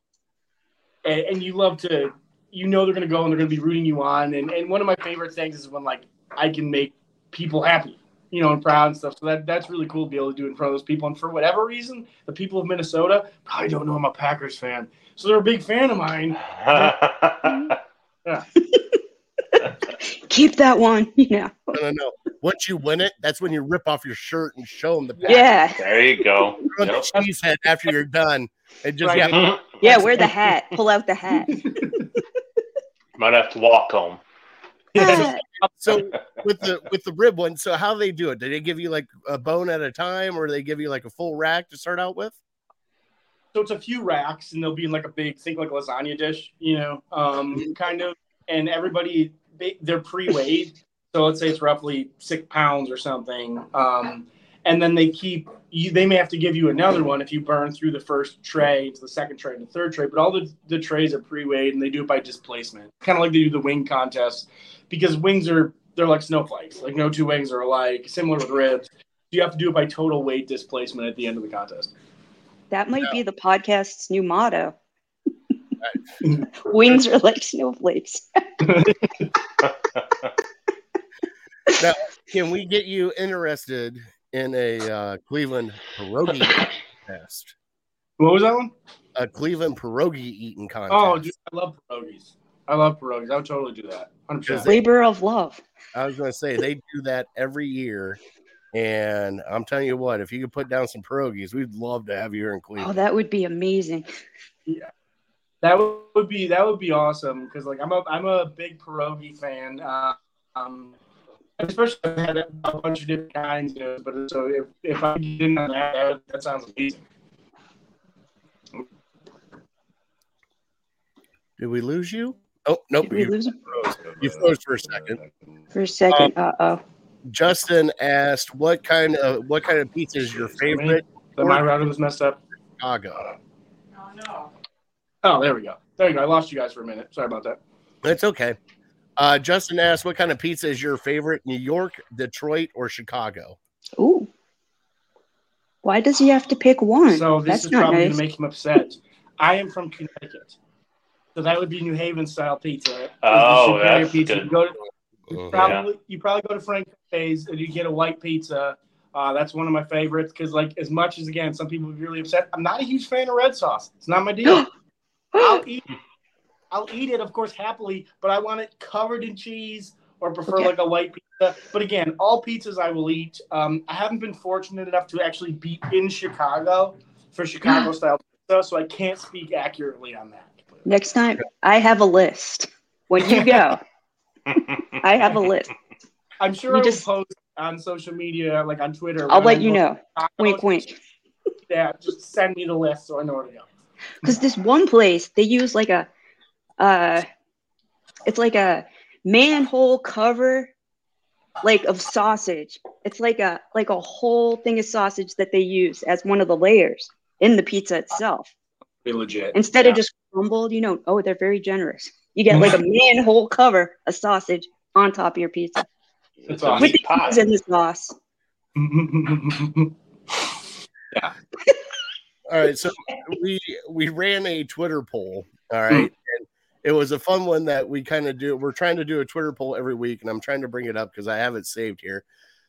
and, and you love to, you know, they're going to go and they're going to be rooting you on. And, and one of my favorite things is when like I can make people happy, you know, and proud and stuff. So that that's really cool to be able to do it in front of those people. And for whatever reason, the people of Minnesota probably don't know I'm a Packers fan, so they're a big fan of mine. Keep that one, you know. No, no, no. Once you win it, that's when you rip off your shirt and show them the back. Yeah. there you go. Throw Yep. the cheese head after you're done. And just Right. yeah, Yeah, wear the hat. Pull out the hat. Might have to walk home. Ah, So with the with the rib one, so how they do it? Do they give you like a bone at a time, or they give you like a full rack to start out with? So it's a few racks, and they'll be in like a big, think like a lasagna dish, you know, um, kind of. And everybody, they, they're pre-weighed. So let's say it's roughly six pounds or something. Um, and then they keep, you, they may have to give you another one if you burn through the first tray to the second tray and the third tray. But all the, the trays are pre-weighed, and they do it by displacement, kind of like they do the wing contest, because wings are they're like snowflakes. Like no two wings are alike. Similar with ribs, you have to do it by total weight displacement at the end of the contest. that might be the podcast's new motto. Wings are like snowflakes. Now, can we get you interested in a uh, Cleveland pierogi contest? What was that one? A Cleveland pierogi eating contest. Oh, dude, I love pierogies. I love pierogies. I would totally do that. 100%. Labor of love. I was going to say they do that every year, and I'm telling you what, if you could put down some pierogies, we'd love to have you here in Cleveland. Oh, that would be amazing. That would be that would be awesome because like I'm a I'm a big pierogi fan. Uh, um, especially if I had a bunch of different kinds. You know, but so if if I didn't have that, that, that sounds amazing. Did we lose you? Oh nope, Did we you, lose him froze. you froze for a second. for a second? Uh oh. Justin asked, "What kind of what kind of pizza is your favorite?" But my router was messed up. Chicago. Oh, there we go. There you go. I lost you guys for a minute. Sorry about that. That's okay. Uh, Justin asked, "What kind of pizza is your favorite? New York, Detroit, or Chicago?" Ooh. Why does he have to pick one? So this That's is probably nice. going to make him upset. I am from Connecticut, so that would be New Haven style pizza. Oh, The that's pizza. good. You go to, Mhm. probably you probably go to Frank Pepe's and you get a white pizza. Uh, that's one of my favorites because, like, as much as again, some people would be really upset. I'm not a huge fan of red sauce. It's not my deal. I'll eat. I'll eat it, of course, happily, but I want it covered in cheese or prefer Okay. like a white pizza. But again, all pizzas I will eat. Um, I haven't been fortunate enough to actually be in Chicago for Chicago style pizza, so I can't speak accurately on that. Next time, I have a list. When you go, I have a list. I'm sure You just- post on social media, like on Twitter. I'll let I you know. Chicago. Wink, wink. Yeah, just send me the list so I know where to go. Because this one place, they use like a, uh, it's like a manhole cover, like of sausage. It's like a like a whole thing of sausage that they use as one of the layers in the pizza itself. Be legit. Instead Yeah. of just crumbled, you know, oh, they're very generous. You get like a manhole cover of sausage on top of your pizza It's awesome. with the pie. cheese and the sauce. All right, so we we ran a Twitter poll. All right, and it was a fun one that we kind of do. We're trying to do a Twitter poll every week, and I'm trying to bring it up because I have it saved here.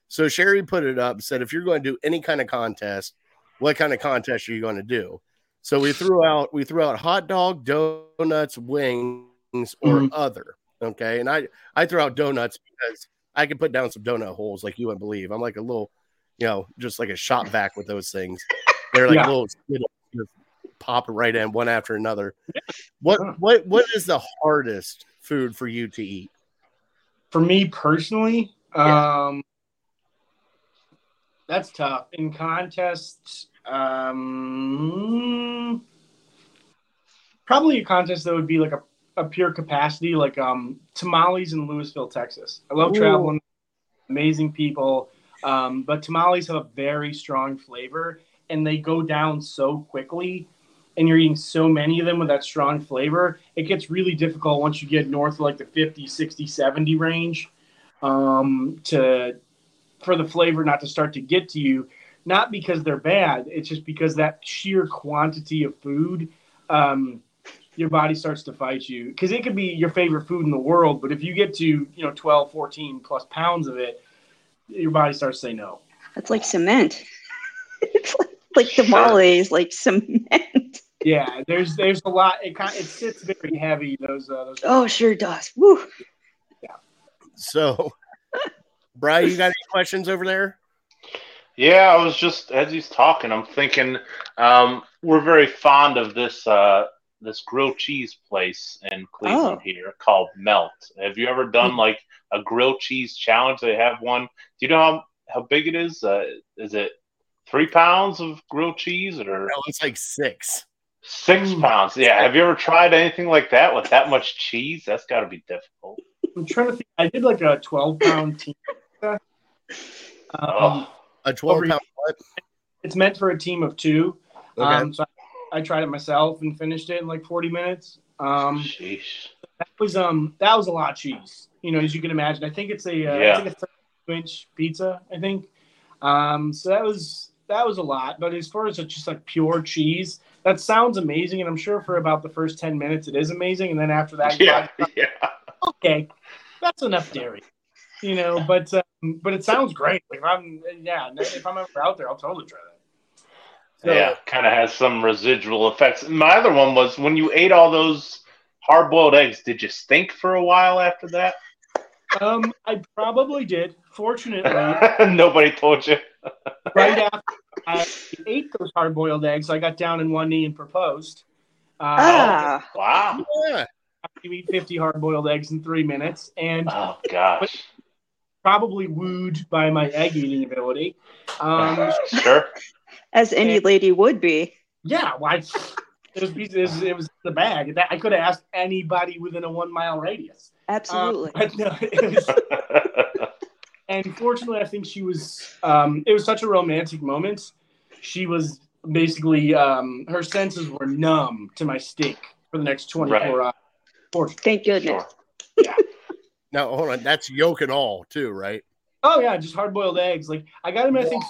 So Sherry put it up, and said if you're going to do any kind of contest, what kind of contest are you going to do? So we threw out we threw out hot dog, donuts, wings, or Mhm. other. Okay, and I I threw out donuts because I can put down some donut holes like you wouldn't believe. I'm like a little, you know, just like a shop vac with those things. They're like Yeah. little Skittles, just pop right in one after another. What what what is the hardest food for you to eat? For me personally, um, that's tough. In contests, um, probably a contest that would be like a, a pure capacity, like um, tamales in Lewisville, Texas. I love Ooh. traveling, amazing people, um, but tamales have a very strong flavor and they go down so quickly. And you're eating so many of them with that strong flavor, it gets really difficult once you get north of like the 50, 60, 70 range um, to for the flavor not to start to get to you. Not because they're bad, it's just because that sheer quantity of food, um, your body starts to fight you. Because it could be your favorite food in the world, but if you get to you know 12, 14 plus pounds of it, your body starts to say no. That's like cement. it's like, like tamales, like cement. Yeah, there's there's a lot. It kind it sits very heavy. Those uh, those. Oh, sure does. Woo. Yeah. So, Brian, you got any questions over there? Yeah, I was just as he's talking, I'm thinking um, we're very fond of this uh, this grilled cheese place in Cleveland Oh. here called Melt. Have you ever done like a grilled cheese challenge? They have one. Do you know how how big it is? Uh, is it three pounds of grilled cheese or No, it's like six. six pounds? Yeah. Have you ever tried anything like that with that much cheese? That's got to be difficult. I'm trying to think. I did like a 12 pound team. Um, Oh, A 12 Over- pound what? It's meant for a team of two. Okay. Um, so I, I tried it myself and finished it in like 40 minutes. Um, sheesh. that was um that was a lot of cheese. You know, as you can imagine. I think it's a uh, Yeah. it's like a 32 inch pizza. I think. Um, so that was that was a lot. But as far as just like pure cheese, that sounds amazing, and I'm sure for about the first 10 minutes it is amazing, and then after that, Yeah, yeah. okay, that's enough dairy, you know. But um, but it sounds great. Like if I'm yeah, if I'm ever out there, I'll totally try that. So, yeah, kind of has some residual effects. My other one was when you ate all those hard boiled eggs, did you stink for a while after that? Um, I probably did. Fortunately, Nobody told you. Right after I ate those hard boiled eggs, I got down in one knee and proposed. Uh, Ah, Wow. Yeah. You eat 50 hard boiled eggs in three minutes, and Oh gosh. probably wooed by my egg eating ability. Um, sure. as any lady would be. yeah, why? It was, it was, it was the bag. I could have asked anybody within a one mile radius. Um, Absolutely. but no, it was, and fortunately, I think she was. Um, it was such a romantic moment. She was basically um, her senses were numb to my steak for the next twenty four Right. hours. Fortunately. Thank goodness. sure. Now, hold on. That's yolk and all, too, right? Oh yeah, just hard boiled eggs. Like I got him, I think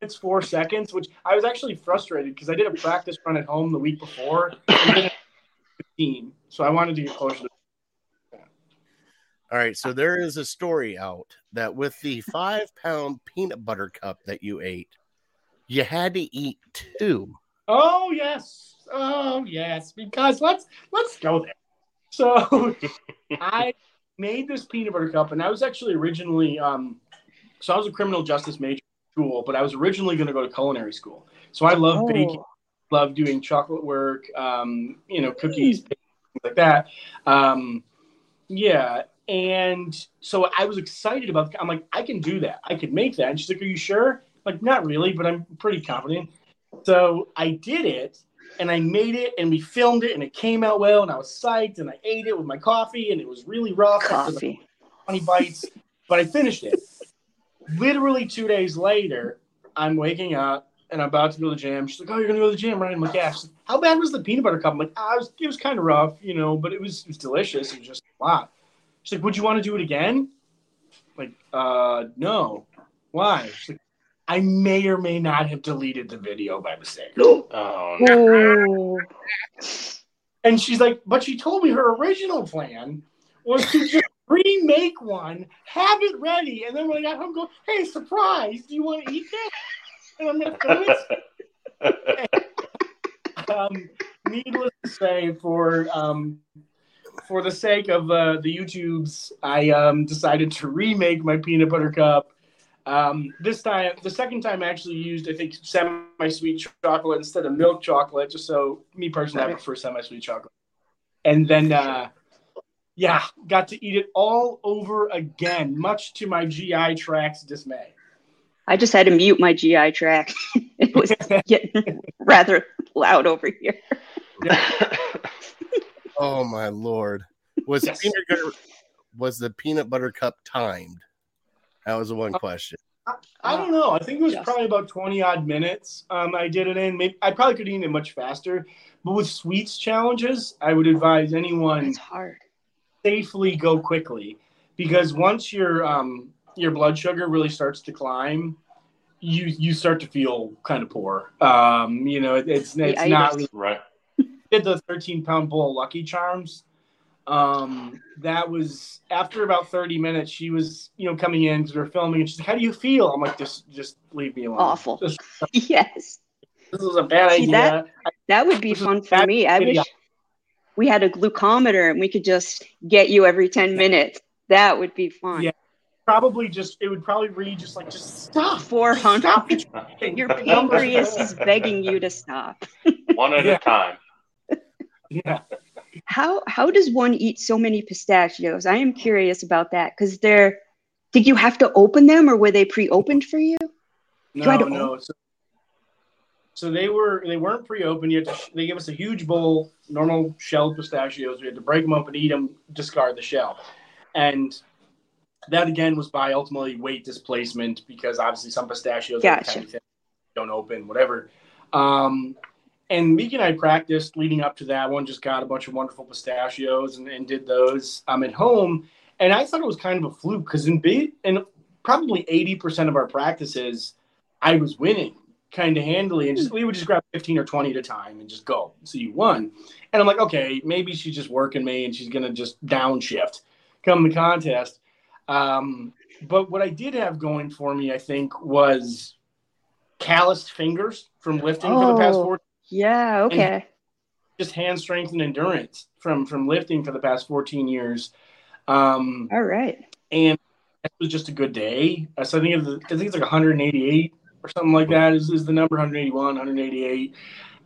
it's four seconds, which I was actually frustrated because I did a practice run at home the week before. and did it at 15, so I wanted to get closer to. All right. So there is a story out that with the five pound peanut butter cup that you ate, you had to eat two. Oh yes, oh yes, because let's let's go there. So I made this peanut butter cup, and I was actually originally um, so I was a criminal justice major school, but I was originally going to go to culinary school. So I love baking. Oh, love doing chocolate work, um, you know, cookies, things like that. Um, yeah. And so I was excited about, I'm like, I can do that. I can make that. And she's like, Are you sure? Like, not really, but I'm pretty confident. So I did it and I made it and we filmed it and it came out well and I was psyched and I ate it with my coffee and it was really rough coffee. 20 bites, but I finished it. Literally two days later, I'm waking up and I'm about to go to the gym. She's like, "Oh, you're gonna go to the gym, right?" I'm like, "Yeah." She's like, "How bad was the peanut butter cup?" I'm like, "Ah, it was, it was kind of rough, you know, but it was it was delicious. It was just a lot." She's like, "Would you want to do it again?" Like, uh, no. Why? She's like, "I may or may not have deleted the video by mistake." Oh, no. Oh, And she's like, but she told me her original plan was to just remake one, have it ready, and then when I got home, go, hey, surprise, do you want to eat this? And I'm gonna film it. Um, needless to say, for um, for the sake of uh, the YouTubes, I um, decided to remake my peanut butter cup. Um, this time, the second time, I actually used I think semi-sweet chocolate instead of milk chocolate, just so me personally, I prefer semi-sweet chocolate. And then, uh, yeah, got to eat it all over again, much to my GI tract's dismay. I just had to mute my GI track. it was getting rather loud over here. Oh my lord! Was Yes. peanut butter was the peanut butter cup timed? That was the one question. I don't know. I think it was Yes. probably about 20 odd minutes. Um, I did it in. Maybe, I probably could eat it much faster. But with sweets challenges, I would advise anyone It's hard. safely go quickly because once your um, your blood sugar really starts to climb, you you start to feel kind of poor. Um, you know, it, it's it's itis. not really right. Did the 13 pound bowl of Lucky Charms. Um, that was after about 30 minutes. She was, you know, coming in because we are filming, and she's like, "How do you feel?" I'm like, "Just, just leave me alone. Awful. This, Yes, this is a bad See, idea." that- that would be This fun for bad me. I wish we had a glucometer and we could just get you every 10 minutes. That would be fun. Yeah. Probably just it would probably read just like just stop. 400. Stop. Your pancreas is begging you to stop. One at Yeah. a time. Yeah. How how does one eat so many pistachios? I am curious about that because they're. Did you have to open them, or were they pre-opened for you? No, to no. So, so they were they weren't pre-opened You had yet. They gave us a huge bowl, normal shelled pistachios. We had to break them up and eat them, discard the shell, and that again was by ultimately weight displacement because obviously some pistachios Gotcha. don't open, whatever. Um, and Meek and I practiced leading up to that one. Just got a bunch of wonderful pistachios and, and did those um, at home. And I thought it was kind of a fluke because in big and probably eighty percent of our practices, I was winning kind of handily, and just we would just grab fifteen or twenty at a time and just go. So you won, and I'm like, okay, maybe she's just working me and she's gonna just downshift come the contest. Um, but what I did have going for me, I think, was calloused fingers from lifting for the past Oh. four Yeah. Okay. just hand strength and endurance from from lifting for the past 14 years. Um, All right. and it was just a good day. Uh, So I think it's, I think it's like 188 or something like that is, is the number 181, 188.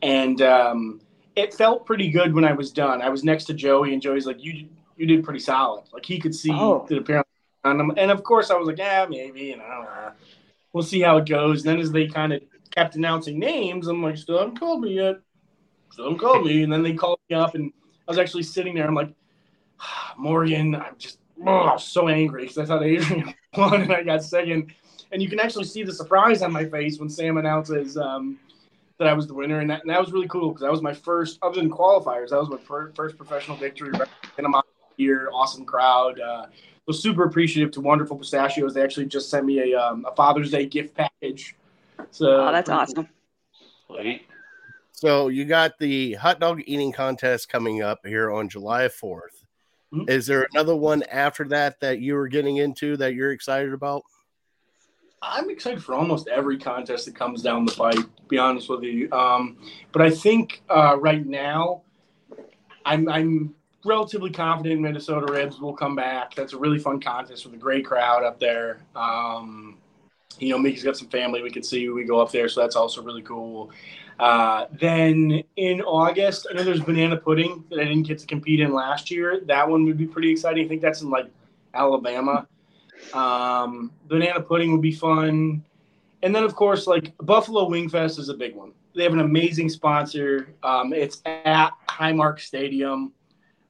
And um, it felt pretty good when I was done. I was next to Joey and Joey's like, you, you did pretty solid. Like he could see Oh. that apparently. And, and of course I was like, yeah, maybe, and I don't know. We'll see how it goes. And then as they kind of kept announcing names, I'm like, still haven't called me yet. Still haven't called me. And then they called me up and I was actually sitting there. I'm like, Morgan, I'm just oh, so angry because I thought Adrian won and I got second. And you can actually see the surprise on my face when Sam announces um, that I was the winner. And that, and that was really cool because that was my first, other than qualifiers, that was my fir- first professional victory in a month here. Awesome crowd. Uh, was super appreciative to Wonderful Pistachios. They actually just sent me a, um, a Father's Day gift package. So Oh, that's awesome. Sweet. So you got the hot dog eating contest coming up here on July 4th. Mhm. Is there another one after that that you were getting into that you're excited about? I'm excited for almost every contest that comes down the pipe. To be honest with you, um, but I think uh, right now, I'm I'm relatively confident Minnesota Ribs will come back. That's a really fun contest with a great crowd up there. Um, you know, Miki's got some family we can see we go up there, so that's also really cool. Uh, then in August, I know there's banana pudding that I didn't get to compete in last year. That one would be pretty exciting. I think that's in like Alabama. Um, banana pudding would be fun. And then, of course, like Buffalo Wing Fest is a big one. They have an amazing sponsor. Um, it's at Highmark Stadium.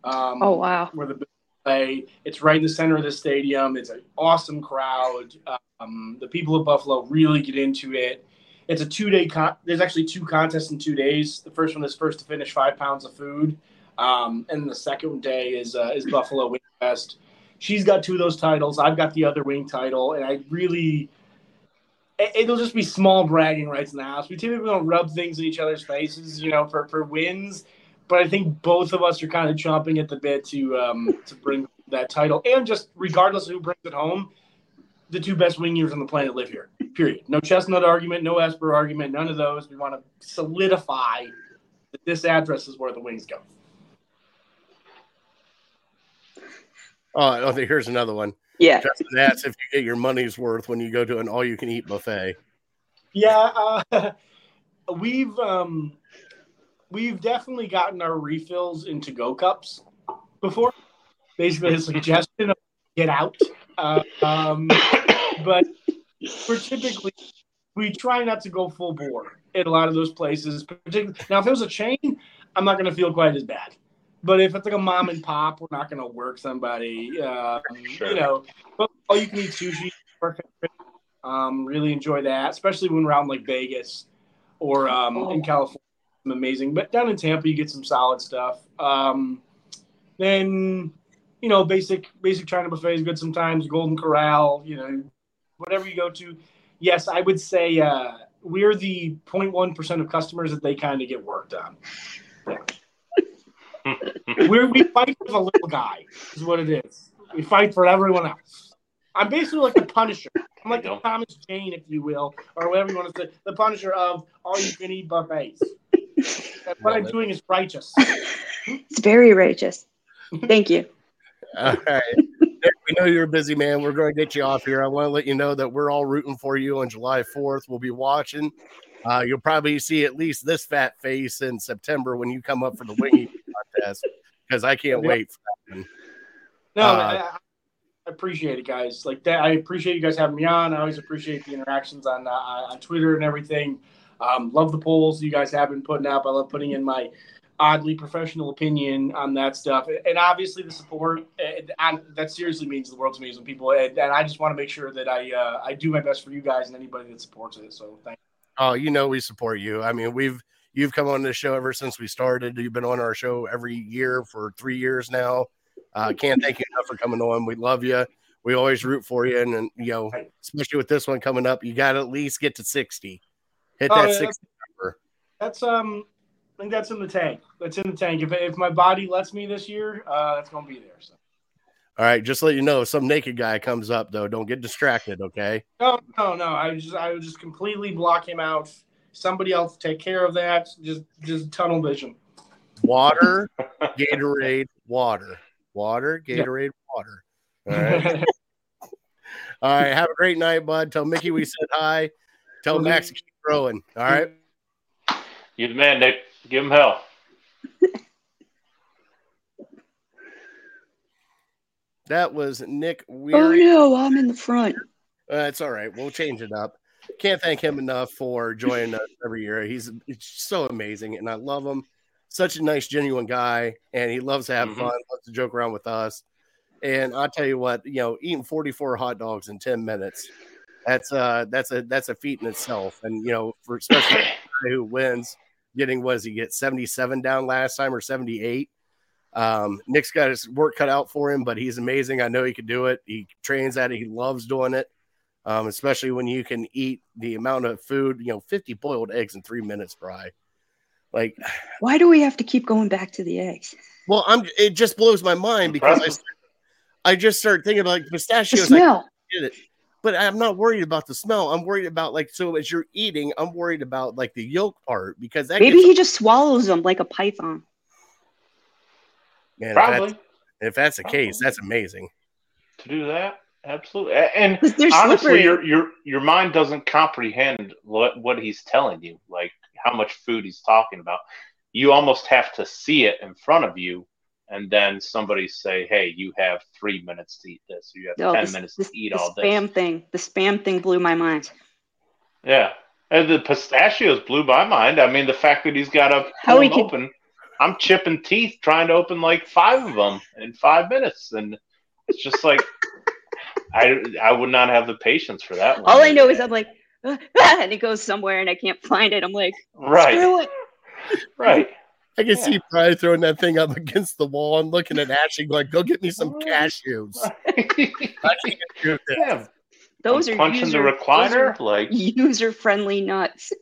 Um, Oh wow. where the play. It's right in the center of the stadium. It's an awesome crowd. Um, the people of Buffalo really get into it. It's a two day con. There's actually two contests in two days. The first one is first to finish five pounds of food, um, and the second day is uh, is Buffalo Wing Fest. She's got two of those titles. I've got the other wing title, and I really. it- It'll just be small bragging rights in the house. We typically don't rub things in each other's faces, you know, for, for wins but I think both of us are kind of chomping at the bit to um, to bring that title, and just regardless of who brings it home, the two best wing eaters on the planet live here. Period. No Chestnut argument, no Esper argument, none of those. We want to solidify that this address is where the wings go. Oh, oh, here's another one. Yeah. Justin asks if you get your money's worth when you go to an all you can eat buffet. Yeah, uh, we've um, we've definitely gotten our refills into go cups before. Basically, a suggestion of get out. Uh, um, but we're typically we try not to go full bore at a lot of those places. Particularly now, if it was a chain, I'm not going to feel quite as bad. But if it's like a mom and pop, we're not going to work somebody. Um, Sure. You know, but all you can eat sushi. Um, really enjoy that, especially when we're out in like Vegas or um, in California. Amazing, but down in Tampa, you get some solid stuff. Um, then, you know, basic basic China buffet is good sometimes. Golden Corral, you know, whatever you go to. Yes, I would say uh, we're the 0.1 percent of customers that they kind of get worked on. we're, we fight with a little guy, is what it is. We fight for everyone else. I'm basically like the Punisher. I'm like the There you go. Thomas Jane, if you will, or whatever you want to say, the Punisher of all you can eat buffets. And what I'm it. doing is righteous. It's very righteous. Thank you. All right. We know you're a busy man. We're going to get you off here. I want to let you know that we're all rooting for you on July 4th. We'll be watching. Uh, you'll probably see at least this fat face in September when you come up for the wing eating test because I can't wait. For that one. No, Uh, I, I appreciate it, guys. Like that, I appreciate you guys having me on. I always appreciate the interactions on uh, on Twitter and everything. Um, love the polls you guys have been putting up. I love putting in my oddly professional opinion on that stuff, and obviously the support. And, and that seriously means the world to me as when people. And, and I just want to make sure that I uh, I do my best for you guys and anybody that supports it. So thank. Oh, you know we support you. I mean, we've you've come on this show ever since we started. You've been on our show every year for three years now. Uh, can't thank you enough for coming on. We love you. We always root for you, and, and you know, especially with this one coming up, you got to at least get to sixty. Hit Oh, that yeah, sixty number. That's um. I think that's in the tank. That's in the tank. If, if my body lets me this year, uh, that's gonna be there. So. All right, just to let you know, if some naked guy comes up though, don't get distracted. Okay. No, no, no. I just I would just completely block him out. Somebody else take care of that. Just just tunnel vision. Water, Gatorade, water, water, Gatorade, water. All right. All right. Have a great night, bud. Tell Miki we said hi. Tell Max to keep growing. All right. You're the man, Nick. Give him hell. That was Nick Wehry. Oh no, I'm in the front. Uh, it's all right. We'll change it up. Can't thank him enough for joining us every year. He's it's so amazing, and I love him. Such a nice, genuine guy, and he loves to have Mhm. fun, loves to joke around with us. And I'll tell you what, you know, eating 44 hot dogs in 10 minutes, that's uh that's a that's a feat in itself. And you know, for especially a guy who wins, getting was he get 77 down last time or 78? Um, Nick's got his work cut out for him, but he's amazing. I know he could do it. He trains at it. He loves doing it. Um, especially when you can eat the amount of food, you know, 50 boiled eggs in three minutes, Bry. Like, Why do we have to keep going back to the eggs? well, I'm it just blows my mind because I, I just started thinking about like The pistachios. I smell. get it. But I'm not worried about the smell. I'm worried about like so as you're eating, I'm worried about like the yolk part because that Maybe gets, he just swallows them like a python. man, if Probably that's, if that's the case, that's amazing. to do that. Absolutely. And And 'Cause they're honestly, slippery. your your your mind doesn't comprehend what what he's telling you, like how much food he's talking about. You almost have to see it in front of you, and then somebody say, "Hey, you have three minutes to eat this. You have ten minutes the- to eat all this." spam thing. The spam thing blew my mind. Yeah, and the pistachios blew my mind. I mean, the fact that he's got to How he can- open. I'm chipping teeth trying to open like five of them in five minutes, and it's just like I I would not have the patience for that. one. All I know is I'm like, "Ah," and it goes somewhere and I can't find it. I'm like, right, right. I can Yeah. see Brian throwing that thing up against the wall and looking at Ashley like, "Go get me some cashews." I can't do this. yeah, Those I'm are punching user, the recliner. like user friendly nuts.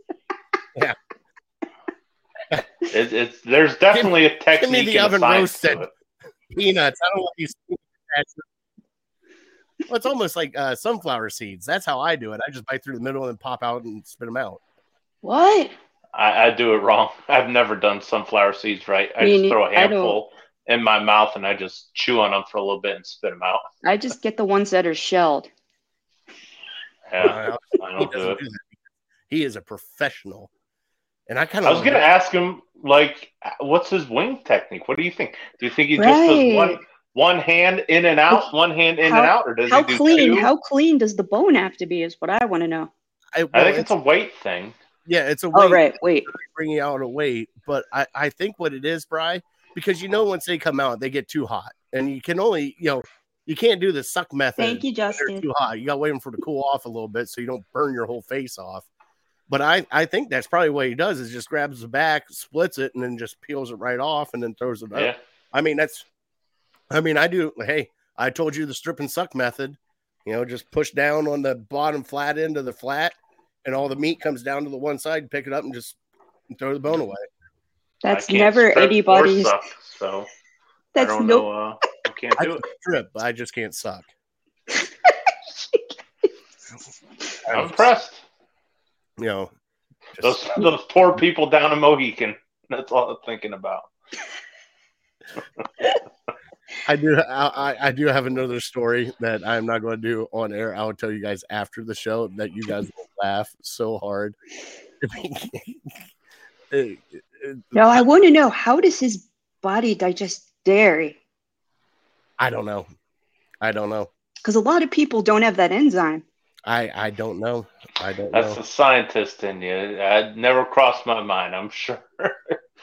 Yeah, it, it's there's definitely a technique. Give me the oven roasted peanuts. I don't want these. Well, it's almost like uh, sunflower seeds. That's how I do it. I just bite through the middle and pop out and spit them out. What? I, I do it wrong. I've never done sunflower seeds right. I Me just throw a handful in my mouth and I just chew on them for a little bit and spit them out. I just get the ones that are shelled. Yeah, I he don't do it. do. He is a professional, and I kind of I of was gonna ask him like, what's his wing technique? What do you think? Do you think he just does one one hand in and out, one hand in How- and out, or does How he do clean? two? How clean does the bone have to be? Is what I want to know. I, well, I think it's, it's a weight thing. Yeah, it's a Oh right, wait. bringing out a weight, but I, I think what it is, Bry, because you know once they come out, they get too hot, and you can only you know you can't do the suck method. Thank you, when they're Justin. too hot. You got to wait for them to cool off a little bit so you don't burn your whole face off. But I, I think that's probably what he does is just grabs the back, splits it, and then just peels it right off and then throws it up. Yeah, I mean, that's, I mean, I do. Hey, I told you the strip and suck method. You know, just push down on the bottom flat end of the flat, and all the meat comes down to the one side. Pick it up and just throw the bone away. That's never anybody's. suck, so I That's don't no. know. Uh, I can't do can it. strip, but I just can't suck. I'm impressed. You know, Those those poor people down in Mohican. That's all I'm thinking about. I do. I, I- I do have another story that I'm not going to do on air. I will tell you guys after the show that you guys will laugh so hard. It- it- No, I want to know how does his body digest dairy? I don't know. I don't know. Because a lot of people don't have that enzyme. I I don't know. I don't That's know. the scientist in you. It never crossed my mind. I'm sure.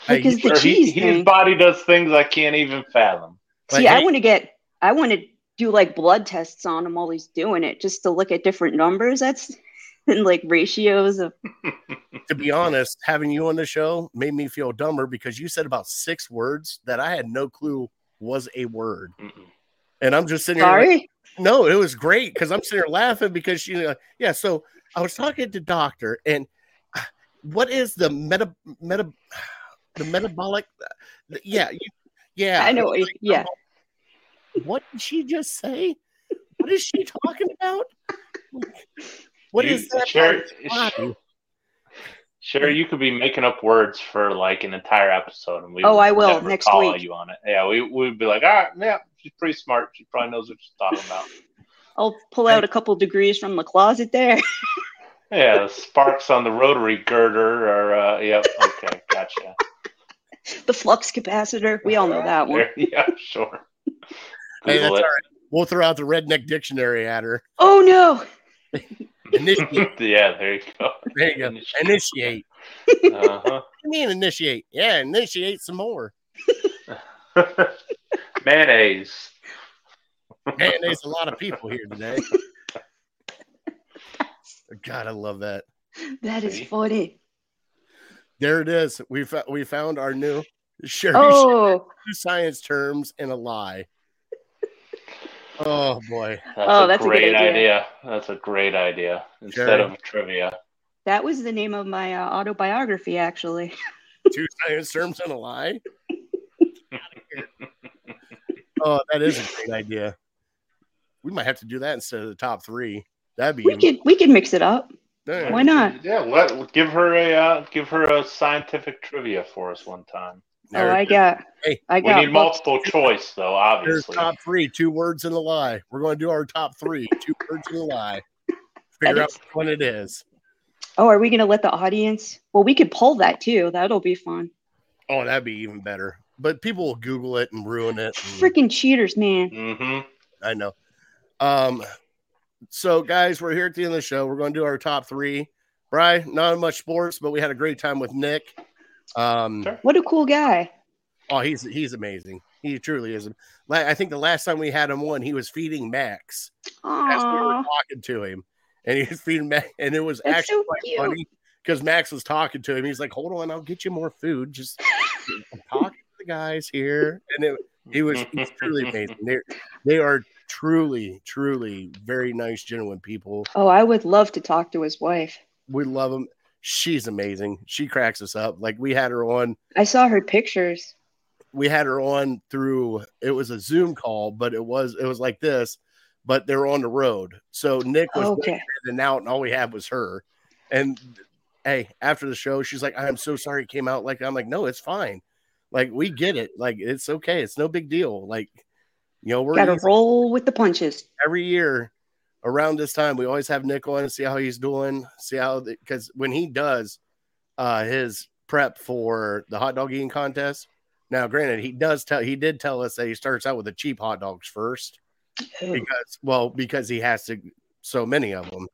Hey, Because the Sure, he- cheese his body does things I can't even fathom. Like, See, I want to get, I want to do like blood tests on him while he's doing it, just to look at different numbers. That's and like ratios of. to be honest, having you on the show made me feel dumber because you said about six words that I had no clue was a word. Mm-mm. And I'm just sitting here like, Sorry. no, it was great because I'm sitting here laughing because you know, yeah. So I was talking to doctor, and uh, what is the meta meta the metabolic? uh, Yeah, you, yeah. I know. what you- Like, Yeah. What did she just say? What is she talking about? What You- is that? Sherry, part of the body? Sherry, you could be making up words for like an entire episode, and we Oh, I will, never next follow week. you on it. Yeah, we would be like, all right, yeah, she's pretty smart. She probably knows what she's talking about. I'll pull out a couple degrees from the closet there. Yeah, the sparks on the rotary girder are. Uh, yep. Okay, gotcha. The flux capacitor. We all know that one. Yeah, sure. Hey, that's all right. We'll throw out the redneck dictionary at her. Oh no! Initiate. yeah, there you go. There you go. Initiate. Uh-huh. What do you mean initiate? Yeah, initiate some more. Mayonnaise. Man, there's a lot of people here today. God, I love that. That is See? funny. There it is. We found we found our new Sherry Oh, two science terms and a lie. Oh boy. That's Oh, a that's a great idea. idea. That's a great idea. Instead Sure. of trivia. that was the name of my uh, autobiography, actually. Two science terms and a lie. oh, that is a great idea. We might have to do that instead of the top three. That'd be We could we could mix it up. Yeah. Why not? Yeah, let give her a uh, give her a scientific trivia for us one time. Oh, There I it is. got. Hey, I We got. need multiple choice though, There's top three, two words and a lie. We're going to do our top three, two words and a lie. Figure That out what it is. Oh, are we gonna let the audience? Well, we could poll that too. That'll be fun. Oh, that'd be even better. But people will Google it and ruin it. and- Freaking cheaters, man. hmm I know. Um, so guys, we're here at the end of the show. We're going to do our top three. Bry, not much sports, but we had a great time with Nick. Um, Sure. What a cool guy. oh, he's he's amazing. He truly is. I think the last time we had him on, he was feeding Max. As we were talking to him, and he was feeding Max, and it was That's actually so quite cute. funny because Max was talking to him. He's like, "Hold on, I'll get you more food. Just I'm talking to the guys here." And it, he was he's truly amazing. They they are truly, truly very nice, genuine people. Oh, I would love to talk to his wife. We love him. She's amazing. She cracks us up. Like we had her on. I saw her pictures. We had her on through. It was a Zoom call, but it was it was like this. But they were on the road, so Nick was Okay. and out, and all we had was her. And hey, after the show, she's like, "I'm so sorry it came out like." I'm like, "No, it's fine. Like we get it. Like it's okay. It's no big deal. Like you know, we're Got to roll with the punches. every year around this time. We always have Nick on and see how he's doing. See how because when he does uh his prep for the hot dog eating contest. Now, granted, he does tell he did tell us that he starts out with the cheap hot dogs first Ooh. because well because he has to so many of them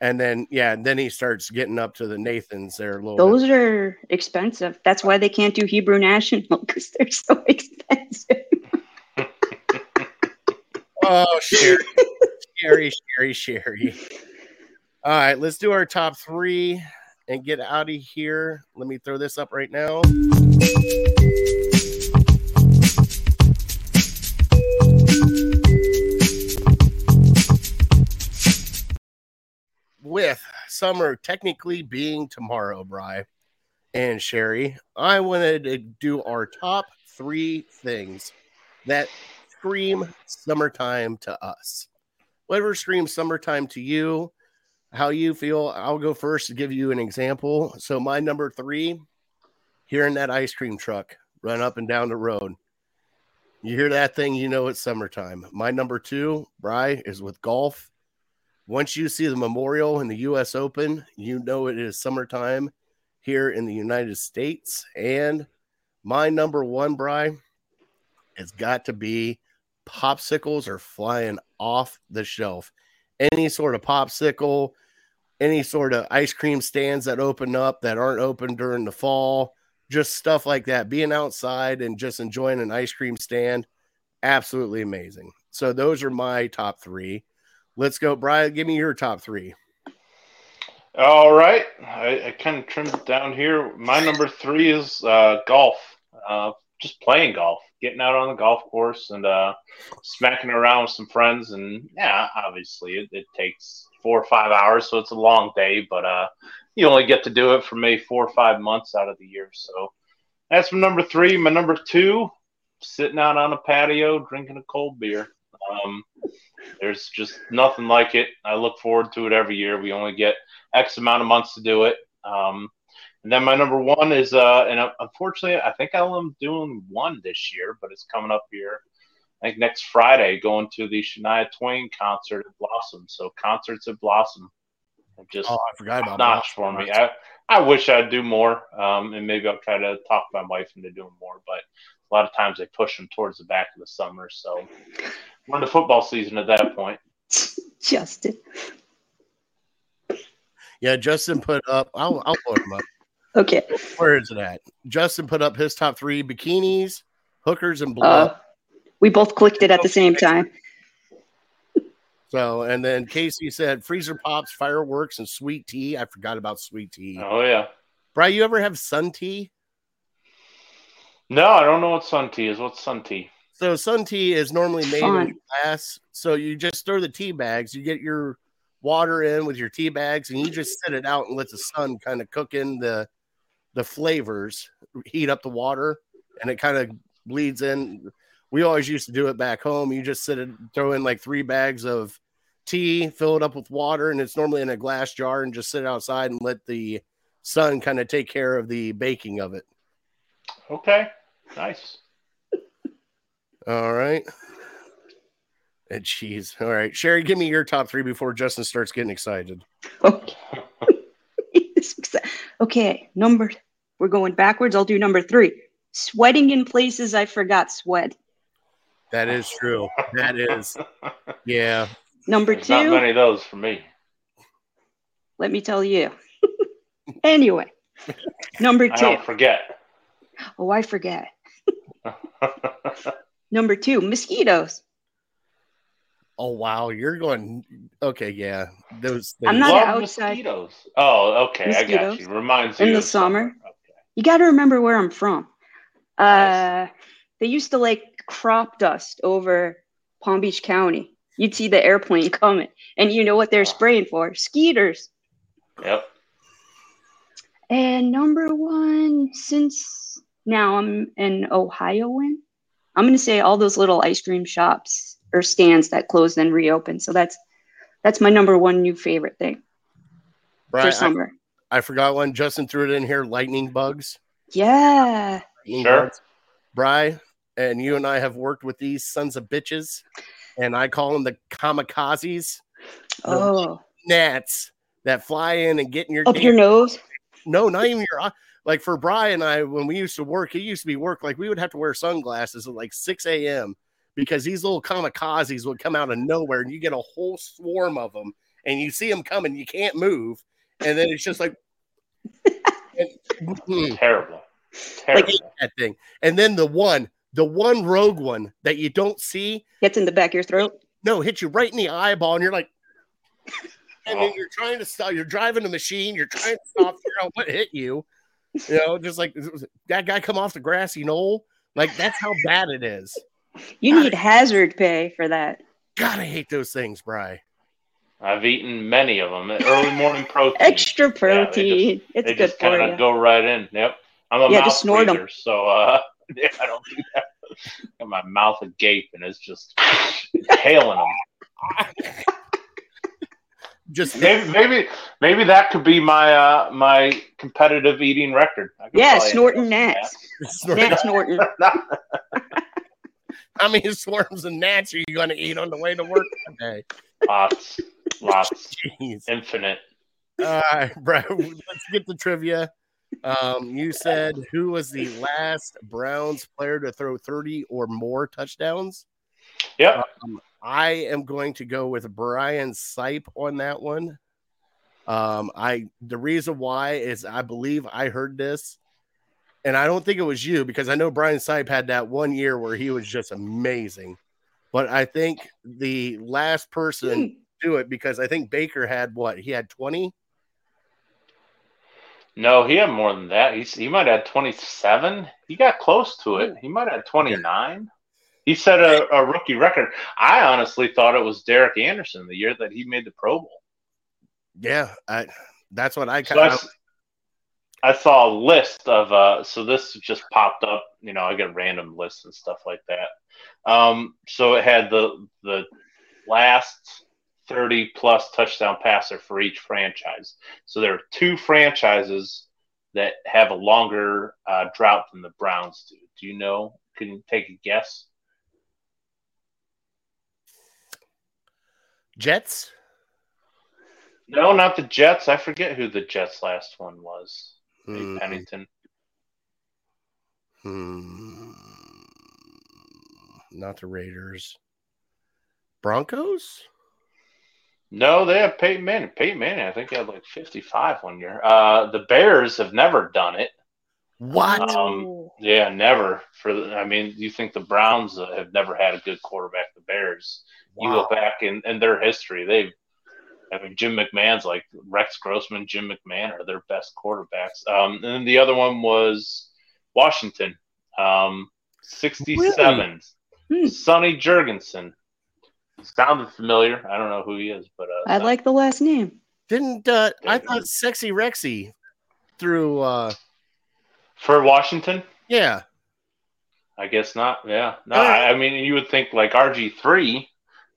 and then yeah and then he starts getting up to the Nathan's there a little bit. Those are expensive. That's why they can't do Hebrew National because they're so expensive. Oh sherry. Sherry sherry sherry. All right let's do our top three and get out of here. Let me throw this up right now. With summer technically being tomorrow, Bry and Sherry, I wanted to do our top three things that scream summertime to us. Whatever screams summertime to you, how you feel. I'll go first to give you an example. So, my number three, hearing that ice cream truck run up and down the road. You hear that thing, you know it's summertime. My number two, Bry, is with golf. Once you see the memorial in the US Open, you know it is summertime here in the United States. And My number one, Bry, has got to be popsicles are flying off the shelf. Any sort of popsicle, any sort of ice cream stands that open up that aren't open during the fall, just stuff like that. Being outside and just enjoying an ice cream stand, absolutely amazing. So those are my top three. Let's go, Brian. Give me your top three. All right, I, I kind of trimmed it down here. My number three is uh, golf. Uh, just playing golf, getting out on the golf course and uh, smacking around with some friends. And yeah, obviously it, it, takes four or five hours, so it's a long day. But uh, you only get to do it for maybe four or five months out of the year. So that's my number three. My number two, sitting out on a patio drinking a cold beer. Um, there's just nothing like it. I look forward to it every year. We only get X amount of months to do it. Um, and then my number one is, uh, and unfortunately, I think I'm doing one this year, but it's coming up here. I think next Friday, going to the Shania Twain concert at Blossom. So concerts at Blossom, just oh, I forgot about notch for me. I, I wish I'd do more, um, and maybe I'll try to talk my wife into doing more. But a lot of times they push them towards the back of the summer. So we're in the football season at that point. Justin. Yeah, Justin put up. I'll I'll put him up. Okay. Where is it at? Justin put up his top three bikinis, hookers, and blow. Uh, we both clicked it at the same time. So, and then Casey said freezer pops, fireworks, and sweet tea. I forgot about sweet tea. Oh yeah. Brian, you ever have sun tea? No, I don't know what sun tea is. What's sun tea? So sun tea is normally made Fun. in glass. So you just stir the tea bags. You get your water in with your tea bags, and you just set it out and let the sun kind of cook in the the flavors, heat up the water, and it kind of bleeds in. We always used to do it back home. You just sit it, throw in like three bags of tea, fill it up with water, and it's normally in a glass jar, and just sit outside and let the sun kind of take care of the baking of it. Okay, nice. All right. And cheese. All right. Sherry, give me your top three before Justin starts getting excited. Okay. Okay. Number, we're going backwards. I'll do number three. Sweating in places I forgot sweat. That is true. That is. Yeah. Number There's two. Not many of those for me. Let me tell you. anyway, number two. I don't forget. Oh, I forget. number two, mosquitoes. Oh wow, you're going okay, yeah. Those I'm not Love outside. Mosquitoes. Oh, okay, mosquitoes. I got you. Reminds me. in you the summer. summer. Okay. You got to remember where I'm from. Uh, they used to like crop dust over Palm Beach County. You'd see the airplane coming, and you know what they're spraying for? Skeeters. Yep. And number one, since now I'm an Ohioan, I'm going to say all those little ice cream shops or stands that close and reopened. So that's that's my number one new favorite thing Brian, for summer. I, I, forgot one. Justin threw it in here. Lightning bugs. Yeah. Lightning sure. Bugs. Bry, and you and I have worked with these sons of bitches, and I call them the kamikazes. Oh. Gnats that fly in and get in your up your nose. No, not even your like for Brian and I, when we used to work, it used to be work like we would have to wear sunglasses at like 6 a.m because these little kamikazes would come out of nowhere and you get a whole swarm of them and you see them coming, you can't move, and then it's just like and, mm, terrible, terrible like that thing. And then the one, the one rogue one that you don't see gets in the back of your throat. No, hits you right in the eyeball, and you're like, and then you're trying to stop. You're driving a machine. You're trying to stop, figure out what hit you. You know, just like that guy come off the grassy knoll. Like that's how bad it is. You need hazard pay for that. God, I hate those things, Bry. I've eaten many of them. Early morning protein. Extra protein. Yeah, just, it's good for you. Go right in. Yep. I'm a yeah, mouth just snort breather, them. so uh, yeah, I don't do that. Got my mouth agape and it's just hailing them. just maybe, maybe maybe that could be my uh my competitive eating record. Yeah, snorting gnats. Gnat snorting. How many swarms and gnats are you going to eat on the way to work today? Lots, lots, Jeez. infinite. All right, bro. Let's get the trivia. Um, you said who was the last Browns player to throw 30 or more touchdowns? Yep. Um, I am going to go with Brian Sipe on that one. Um, I the reason why is I believe I heard this, and I don't think it was you because I know Brian Sipe had that one year where he was just amazing. But I think the last person hmm. to do it because I think Baker had what he had 20. No, he had more than that. He's, he might have had 27. He got close to it. He might have had 29. He set a, a rookie record. I honestly thought it was Derek Anderson the year that he made the Pro Bowl. Yeah, I, that's what I So kind I, of. I saw a list of uh so this just popped up, you know, I get random lists and stuff like that. Um so it had the the last 30 plus touchdown passer for each franchise. So there are two franchises that have a longer uh, drought than the Browns do. Do you know? Can you take a guess? Jets. No, not the Jets. I forget who the Jets' last one was. Hmm. Pennington. Hmm. Not the Raiders. Broncos? No, they have Peyton Manning. Peyton Manning, I think, he had like 55 one year. Uh, the Bears have never done it. What? Um. Yeah, never. For the, I mean, you think the Browns uh, have never had a good quarterback? The Bears. You Wow. look back in, in their history, they've. I mean, Jim McMahon's like Rex Grossman, Jim McMahon are their best quarterbacks. Um, and then the other one was Washington, um, 67. Hmm. Sonny Jurgensen. Sounded familiar. I don't know who he is, but uh, I like the last name. Didn't uh, I thought Sexy Rexy threw? uh for Washington. Yeah, I guess not. Yeah, no. All right. I, I mean, you would think like RG three,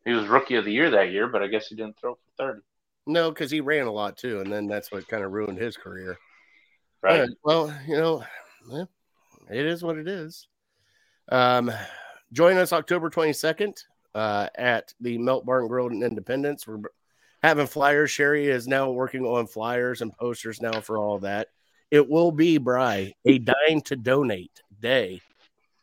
he was rookie of the year that year, but I guess he didn't throw for thirty. no, because he ran a lot too, and then that's what kind of ruined his career. Right. Well, you know, it is what it is. Um, join us October 22nd uh, at the Melt Barn Grill in Independence. We're having flyers. Sherry is now working on flyers and posters now for all that. It will be, Bry, a dine to donate day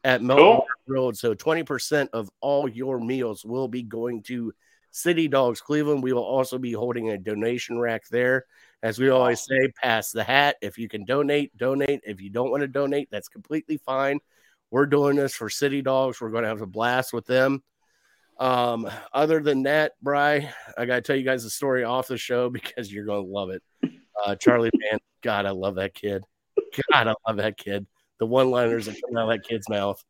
at Melt Cool. Barn Grill. So 20% of all your meals will be going to City Dogs Cleveland. We will also be holding a donation rack there. As we always say, pass the hat. If you can donate, donate. If you don't want to donate, that's completely fine. We're doing this for City Dogs. We're going to have a blast with them. Um, other than that, Bry, I got to tell you guys the story off the show because you're going to love it. Uh, Charlie Man, God, I love that kid. God, I love that kid. The one liners that come out of that kid's mouth.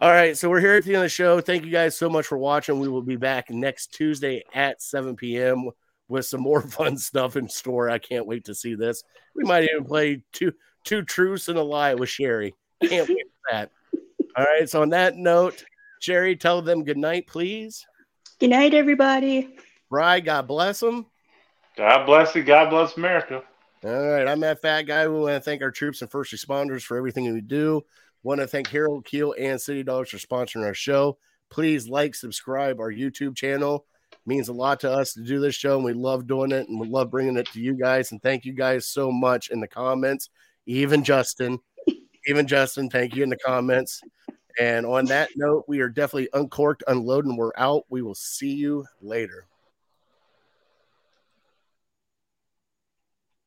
All right, so we're here at the end of the show. Thank you guys so much for watching. We will be back next Tuesday at 7 p.m. with some more fun stuff in store. I can't wait to see this. We might even play two two truths and a lie with Sherry. Can't wait for that. All right, so on that note, Sherry, tell them good night, please. Good night, everybody. Bry, God bless them. God bless you. God bless America. All right, I'm that fat guy. We want to thank our troops and first responders for everything we do. Want to thank Harold Kheel and City Dogs for sponsoring our show. Please like, subscribe our YouTube channel. means a lot to us to do this show, and we love doing it, and we love bringing it to you guys. And thank you guys so much in the comments. Even Justin, even Justin, thank you in the comments. And on that note, we are definitely uncorked, unloading. We're out. We will see you later.